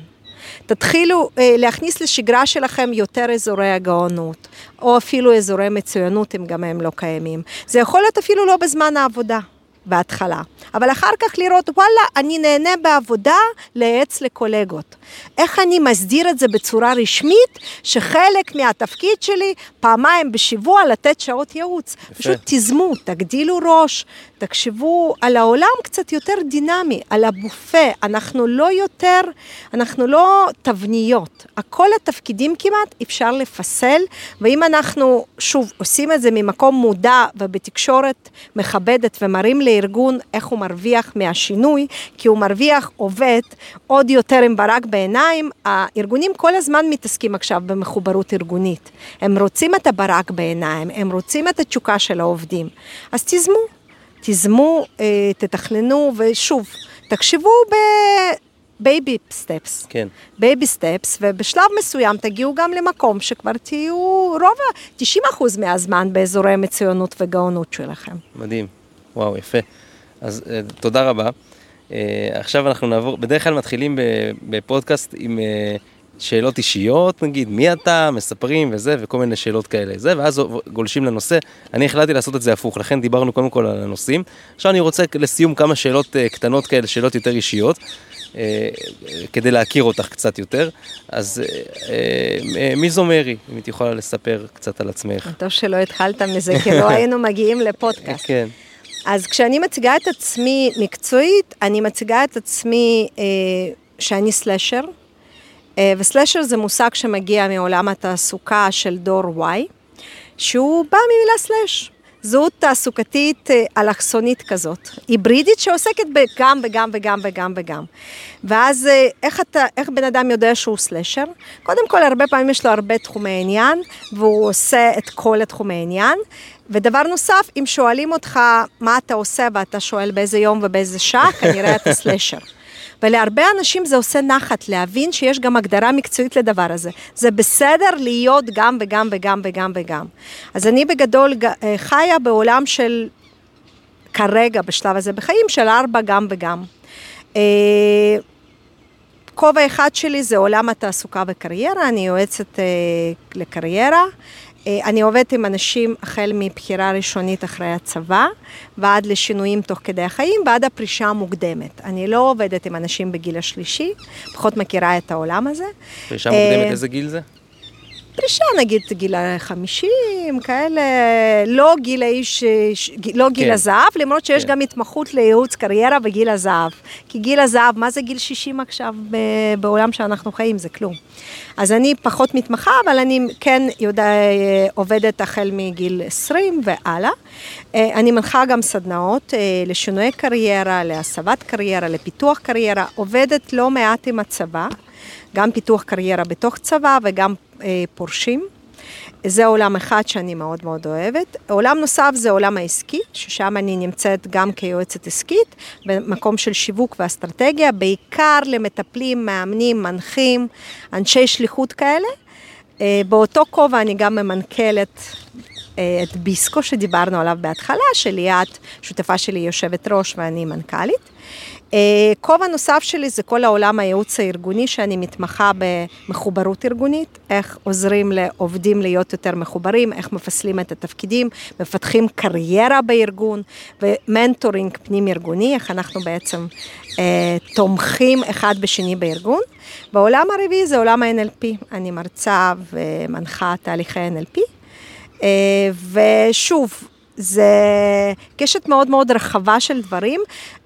תתחילו אה, להכניס לשגרה שלכם יותר אזורי הגאונות, או אפילו אזורי מצוינות, אם גם הם לא קיימים. זה יכול להיות אפילו לא בזמן העבודה. בהתחלה, אבל אחר כך לראות, וואלה, אני נהנה בעבודה לייעץ לקולגות. איך אני מסדיר את זה בצורה רשמית, שחלק מהתפקיד שלי, פעמיים בשבוע לתת שעות ייעוץ. יפה. פשוט תיזמו, תגדילו ראש, תחשבו על העולם קצת יותר דינמי, על הבופה. אנחנו לא יותר, אנחנו לא תבניות. הכל התפקידים כמעט אפשר לפסל, ואם אנחנו, שוב, עושים את זה ממקום מודע ובתקשורת מכבדת ומראים לארגון איך הוא מרוויח מהשינוי, כי הוא מרוויח עובד עוד יותר עם ברק בעיניים, הארגונים כל הזמן מתעסקים עכשיו במחוברות ארגונית. הם רוצים את הברק בעיניים, הם רוצים את התשוקה של העובדים. אז תיזמו. תיזמו, אה, תתכננו, ושוב, תחשבו בבייבי סטפס. כן. baby steps, ובשלב מסוים תגיעו גם למקום שכבר תהיו רוב ה... 90% מהזמן באזורי המצוינות וגאונות שלכם. מדהים. וואו, יפה. אז אה, תודה רבה. אה, עכשיו אנחנו נעבור, בדרך כלל מתחילים בפודקאסט עם אה, שאלות אישיות, נגיד, מי אתה, מספרים וזה, וכל מיני שאלות כאלה. זה, ואז גולשים לנושא. אני החלטתי לעשות את זה הפוך, לכן דיברנו קודם כל על הנושאים. עכשיו אני רוצה לסיום כמה שאלות אה, קטנות כאלה, שאלות יותר אישיות. אה, כדי להכיר אותך קצת יותר. אז אה, אה, מי זו מרי, אם את יכולה לספר קצת על עצמך. טוב שלא התחלת מזה, כי לא היינו מגיעים [laughs] לפודקאסט. כן, אז כשאני מציגה את עצמי מקצועית, אני מציגה את עצמי אה, שאני סלשר, אה, וסלשר זה מושג שמגיע מעולם התעסוקה של דור Y, שהוא בא ממילה סלש. זהות תעסוקתית אה, אלכסונית כזאת, היברידית שעוסקת בגם וגם וגם וגם וגם. ואז אה, איך, אתה, איך בן אדם יודע שהוא סלשר? קודם כל, הרבה פעמים יש לו הרבה תחומי עניין, והוא עושה את כל התחומי עניין. ודבר נוסף, אם שואלים אותך מה אתה עושה ואתה שואל באיזה יום ובאיזה שעה, כנראה אתה [laughs] סלשר. ולהרבה אנשים זה עושה נחת, להבין שיש גם הגדרה מקצועית לדבר הזה. זה בסדר להיות גם וגם וגם וגם וגם. אז אני בגדול אה, חיה בעולם של, כרגע, בשלב הזה בחיים, של ארבע גם וגם. אה, כובע אחד שלי זה עולם התעסוקה וקריירה, אני יועצת אה, לקריירה. אני עובדת עם אנשים החל מבחירה ראשונית אחרי הצבא, ועד לשינויים תוך כדי החיים, ועד הפרישה המוקדמת. אני לא עובדת עם אנשים בגיל השלישי, פחות מכירה את העולם הזה. פרישה מוקדמת, איזה גיל זה? פרישה, נגיד גיל החמישים, כאלה, לא גיל האיש, לא גיל כן. הזהב, למרות שיש כן. גם התמחות לייעוץ קריירה בגיל הזהב. כי גיל הזהב, מה זה גיל 60 עכשיו בעולם שאנחנו חיים? זה כלום. אז אני פחות מתמחה, אבל אני כן יודע, עובדת החל מגיל 20 והלאה. אני מנחה גם סדנאות לשינוי קריירה, להסבת קריירה, לפיתוח קריירה, עובדת לא מעט עם הצבא. גם פיתוח קריירה בתוך צבא וגם אה, פורשים. זה עולם אחד שאני מאוד מאוד אוהבת. עולם נוסף זה עולם העסקי, ששם אני נמצאת גם כיועצת עסקית, במקום של שיווק ואסטרטגיה, בעיקר למטפלים, מאמנים, מנחים, אנשי שליחות כאלה. אה, באותו כובע אני גם ממנכ"לת אה, את ביסקו שדיברנו עליו בהתחלה, שליאת, שותפה שלי יושבת ראש ואני מנכ"לית. כובע נוסף שלי זה כל העולם הייעוץ הארגוני, שאני מתמחה במחוברות ארגונית, איך עוזרים לעובדים להיות יותר מחוברים, איך מפסלים את התפקידים, מפתחים קריירה בארגון, ו mentoring פנים ארגוני, איך אנחנו בעצם אה, תומכים אחד בשני בארגון. בעולם הרביעי זה עולם ה-NLP, אני מרצה ומנחה תהליכי NLP. אה, ושוב, זה קשת מאוד מאוד רחבה של דברים,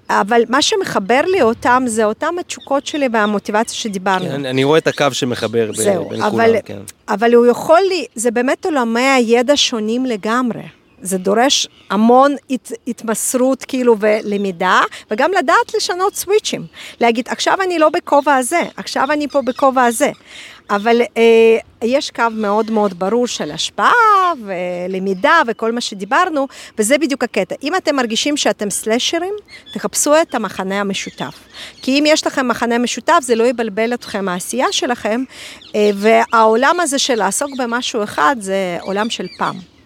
אבל מה שמחבר לי אותם, זה אותם התשוקות שלי והמוטיבציה שדיברנו. כן, אני רואה את הקו שמחבר זהו, בין אבל, כולם, כן. אבל הוא יכול לי, זה באמת עולמי הידע שונים לגמרי. זה דורש המון הת, התמסרות כאילו ולמידה, וגם לדעת לשנות סוויצ'ים. להגיד, עכשיו אני לא בכובע הזה, עכשיו אני פה בכובע הזה. אבל אה, יש קו מאוד מאוד ברור של השפעה ולמידה וכל מה שדיברנו, וזה בדיוק הקטע. אם אתם מרגישים שאתם סלשרים, תחפשו את המחנה המשותף. כי אם יש לכם מחנה משותף, זה לא יבלבל אתכם מהעשייה שלכם, אה, והעולם הזה של לעסוק במשהו אחד, זה עולם של פעם.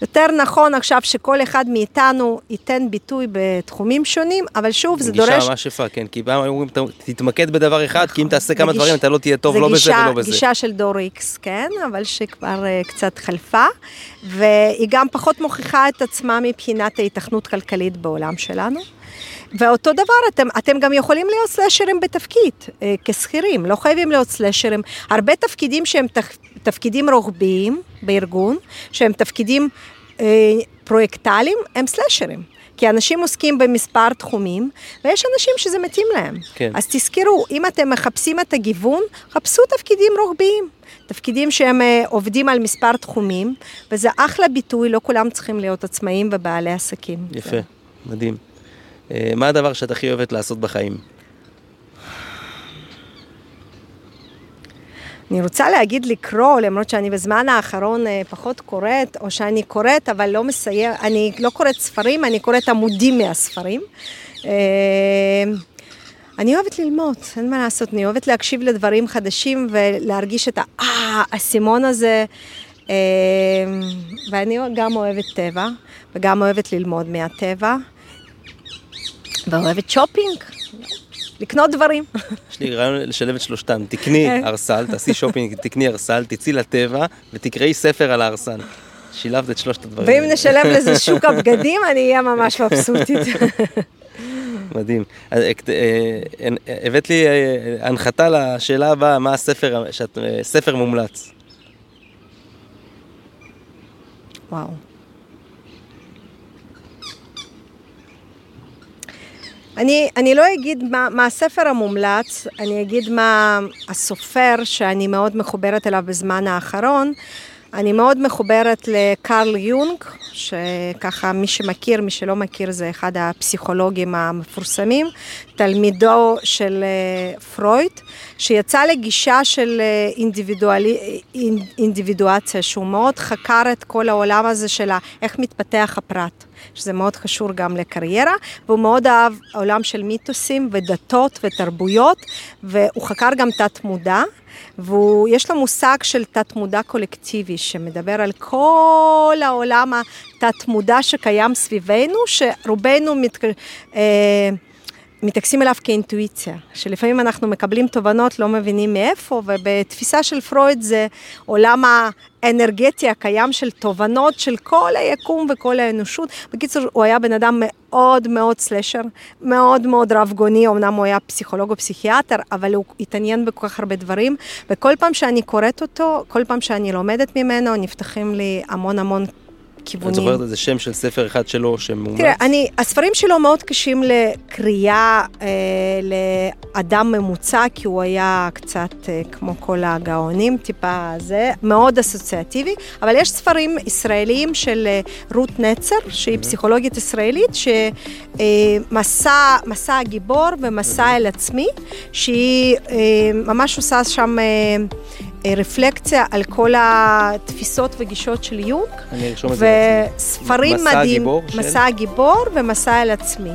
יותר נכון עכשיו שכל אחד מאיתנו ייתן ביטוי בתחומים שונים, אבל שוב, זה דורש... גישה ממש יפה, כן, כי פעם אומרים, תתמקד בדבר אחד, כי אם תעשה כמה דברים, אתה לא תהיה טוב לא בזה ולא בזה. זה גישה של דור איקס, כן, אבל שכבר uh, קצת חלפה, והיא גם פחות מוכיחה את עצמה מבחינת ההיתכנות כלכלית בעולם שלנו. ואותו דבר, אתם, אתם גם יכולים להיות סלשרים בתפקיד, אה, כשכירים, לא חייבים להיות סלשרים. הרבה תפקידים שהם תפ, תפקידים רוחביים בארגון, שהם תפקידים אה, פרויקטליים, הם סלשרים. כי אנשים עוסקים במספר תחומים, ויש אנשים שזה מתאים להם. כן. אז תזכרו, אם אתם מחפשים את הגיוון, חפשו תפקידים רוחביים. תפקידים שהם אה, עובדים על מספר תחומים, וזה אחלה ביטוי, לא כולם צריכים להיות עצמאים ובעלי עסקים. יפה, זה. מדהים. אה, מה הדבר שאת הכי אוהבת לעשות בחיים? אני רוצה להגיד לקרוא, למרות שאני בזמן האחרון אה, פחות קוראת, או שאני קוראת אבל לא מסיים, אני לא קוראת ספרים, אני קוראת עמודים מהספרים. אה, אני אוהבת ללמוד, אין מה לעשות, אני אוהבת להקשיב לדברים חדשים ולהרגיש את האסימון הזה. ואני גם אוהבת טבע, וגם אוהבת ללמוד מהטבע. ואוהבת שופינג, לקנות דברים. יש לי רעיון לשלב את שלושתם, תקני כן. ערסל, תעשי שופינג, תקני ערסל, תצאי לטבע ותקראי ספר על הערסל. שילבת את שלושת הדברים. ואם נשלב לזה שוק הבגדים, אני אהיה ממש מבסוטית. מדהים. אה, אה, הבאת לי אה, הנחתה לשאלה הבאה, מה הספר, ספר מומלץ. וואו. אני, אני לא אגיד מה, מה הספר המומלץ, אני אגיד מה הסופר שאני מאוד מחוברת אליו בזמן האחרון. אני מאוד מחוברת לקרל יונג, שככה מי שמכיר, מי שלא מכיר, זה אחד הפסיכולוגים המפורסמים, תלמידו של אה, פרויד, שיצא לגישה של אה, אינדיבידואל... אינדיבידואציה, שהוא מאוד חקר את כל העולם הזה של איך מתפתח הפרט. שזה מאוד חשוב גם לקריירה, והוא מאוד אהב עולם של מיתוסים ודתות ותרבויות, והוא חקר גם תת מודע. ויש לו מושג של תת מודע קולקטיבי, שמדבר על כל העולם התת מודע שקיים סביבנו, שרובנו מת... מתייחסים אליו כאינטואיציה, שלפעמים אנחנו מקבלים תובנות, לא מבינים מאיפה, ובתפיסה של פרויד זה עולם האנרגטי הקיים של תובנות של כל היקום וכל האנושות. בקיצור, הוא היה בן אדם מאוד מאוד סלשר, מאוד מאוד רב גוני, אמנם הוא היה פסיכולוג או פסיכיאטר, אבל הוא התעניין בכל כך הרבה דברים, וכל פעם שאני קוראת אותו, כל פעם שאני לומדת ממנו, נפתחים לי המון המון כיוונים. את זוכרת איזה שם של ספר אחד שלו שמומלץ? תראה, אני, הספרים שלו מאוד קשים לקריאה אה, לאדם ממוצע, כי הוא היה קצת אה, כמו כל הגאונים, טיפה זה, מאוד אסוציאטיבי, אבל יש ספרים ישראליים של אה, רות נצר, שהיא mm-hmm. פסיכולוגית ישראלית, שמסע אה, הגיבור ומסע mm-hmm. אל עצמי, שהיא אה, ממש עושה שם... אה, רפלקציה על כל התפיסות וגישות של יונג. אני ארשום את זה וספרים מדהים, מסע הגיבור ומסע אל עצמי. אה,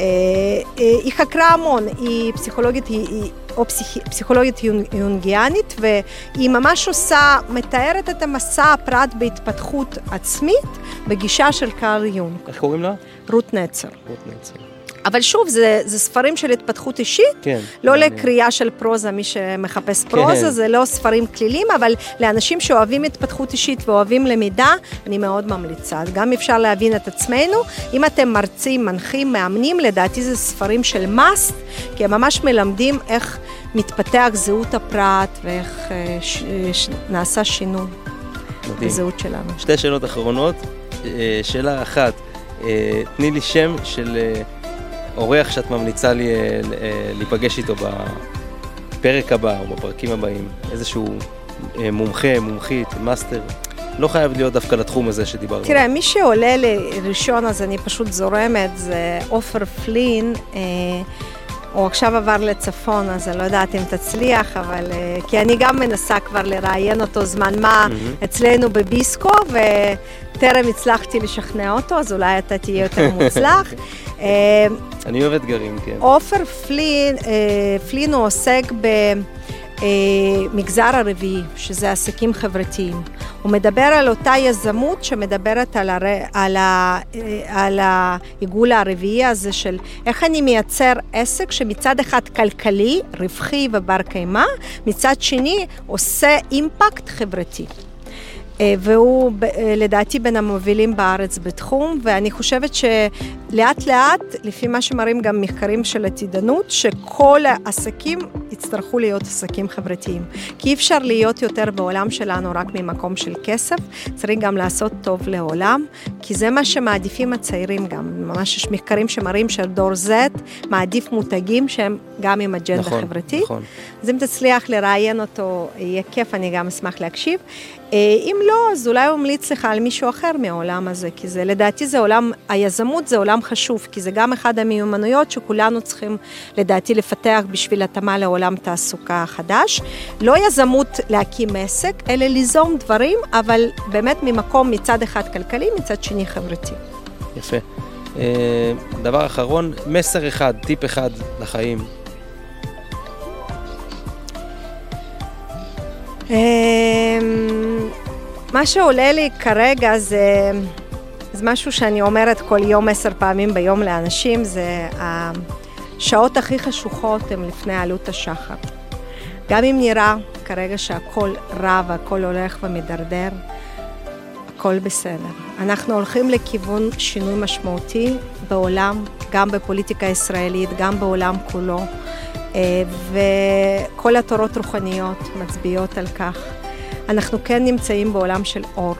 אה, היא חקרה המון, היא פסיכולוגית, היא, היא או פסיכ... פסיכולוגית יונגיאנית, והיא ממש עושה, מתארת את המסע הפרט בהתפתחות עצמית בגישה של קארל יונג. איך קוראים לה? רות נצר. רות נצר. אבל שוב, זה, זה ספרים של התפתחות אישית, כן, לא אני... לקריאה של פרוזה, מי שמחפש פרוזה, כן. זה לא ספרים כלילים, אבל לאנשים שאוהבים התפתחות אישית ואוהבים למידה, אני מאוד ממליצה. גם אפשר להבין את עצמנו. אם אתם מרצים, מנחים, מאמנים, לדעתי זה ספרים של מאסט, כי הם ממש מלמדים איך מתפתח זהות הפרט ואיך אה, ש, ש, נעשה שינוי בזהות שלנו. שתי שאלות אחרונות. אה, שאלה אחת, אה, תני לי שם של אורח שאת ממליצה לי אה, אה, להיפגש איתו בפרק הבא או בפרקים הבאים, איזשהו אה, מומחה, מומחית, מאסטר? לא חייב להיות דווקא לתחום הזה שדיברנו. תראה, מי שעולה לראשון, אז אני פשוט זורמת, זה עופר פלין. אה, הוא עכשיו עבר לצפון, אז אני לא יודעת אם תצליח, אבל... אה, כי אני גם מנסה כבר לראיין אותו זמן מה mm-hmm. אצלנו בביסקו, וטרם הצלחתי לשכנע אותו, אז אולי אתה תהיה יותר [laughs] מוצלח. אה, אני אוהב אתגרים, כן. עופר פלין, פלין הוא עוסק ב... מגזר הרביעי, שזה עסקים חברתיים. הוא מדבר על אותה יזמות שמדברת על, הר... על, ה... על העיגול הרביעי הזה של איך אני מייצר עסק שמצד אחד כלכלי, רווחי ובר קיימא, מצד שני עושה אימפקט חברתי. אה, והוא אה, לדעתי בין המובילים בארץ בתחום, ואני חושבת שלאט לאט, לפי מה שמראים גם מחקרים של עתידנות, שכל העסקים יצטרכו להיות עסקים חברתיים. כי אי אפשר להיות יותר בעולם שלנו רק ממקום של כסף, צריך גם לעשות טוב לעולם, כי זה מה שמעדיפים הצעירים גם. ממש יש מחקרים שמראים שהדור Z מעדיף מותגים שהם גם עם אג'נדה נכון, חברתית. נכון. אז אם תצליח לראיין אותו, יהיה כיף, אני גם אשמח להקשיב. אה, אם לא, אז אולי הוא ממליץ לך על מישהו אחר מהעולם הזה, כי זה, לדעתי זה עולם, היזמות זה עולם חשוב, כי זה גם אחד המיומנויות שכולנו צריכים, לדעתי, לפתח בשביל התאמה לעולם תעסוקה חדש. לא יזמות להקים עסק, אלא ליזום דברים, אבל באמת ממקום מצד אחד כלכלי, מצד שני חברתי. יפה. אה, דבר אחרון, מסר אחד, טיפ אחד לחיים. מה שעולה לי כרגע זה, זה משהו שאני אומרת כל יום עשר פעמים ביום לאנשים, זה השעות הכי חשוכות הן לפני עלות השחר. גם אם נראה כרגע שהכל רע והכל הולך ומדרדר, הכל בסדר. אנחנו הולכים לכיוון שינוי משמעותי בעולם, גם בפוליטיקה הישראלית, גם בעולם כולו. אה, וכל התורות רוחניות מצביעות על כך. אנחנו כן נמצאים בעולם של אור,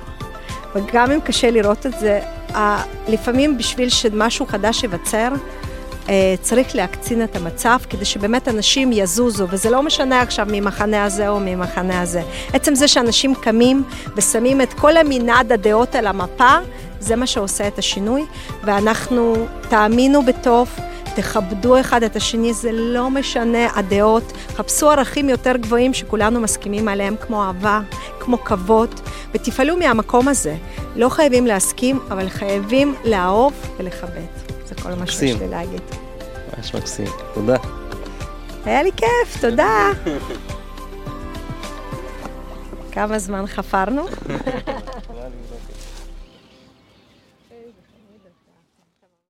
וגם אם קשה לראות את זה, לפעמים בשביל שמשהו חדש ייווצר, אה, צריך להקצין את המצב כדי שבאמת אנשים יזוזו, וזה לא משנה עכשיו ממחנה הזה או ממחנה הזה. עצם זה שאנשים קמים ושמים את כל המנעד הדעות על המפה, זה מה שעושה את השינוי, ואנחנו, תאמינו בטוב, תכבדו אחד את השני, זה לא משנה הדעות, חפשו ערכים יותר גבוהים שכולנו מסכימים עליהם, כמו אהבה, כמו כבוד, ותפעלו מהמקום הזה. לא חייבים להסכים, אבל חייבים לאהוב ולכבד. זה כל מה שיש לי להגיד. ממש מקסים. תודה. היה לי כיף, תודה. [laughs] כמה זמן חפרנו? [laughs]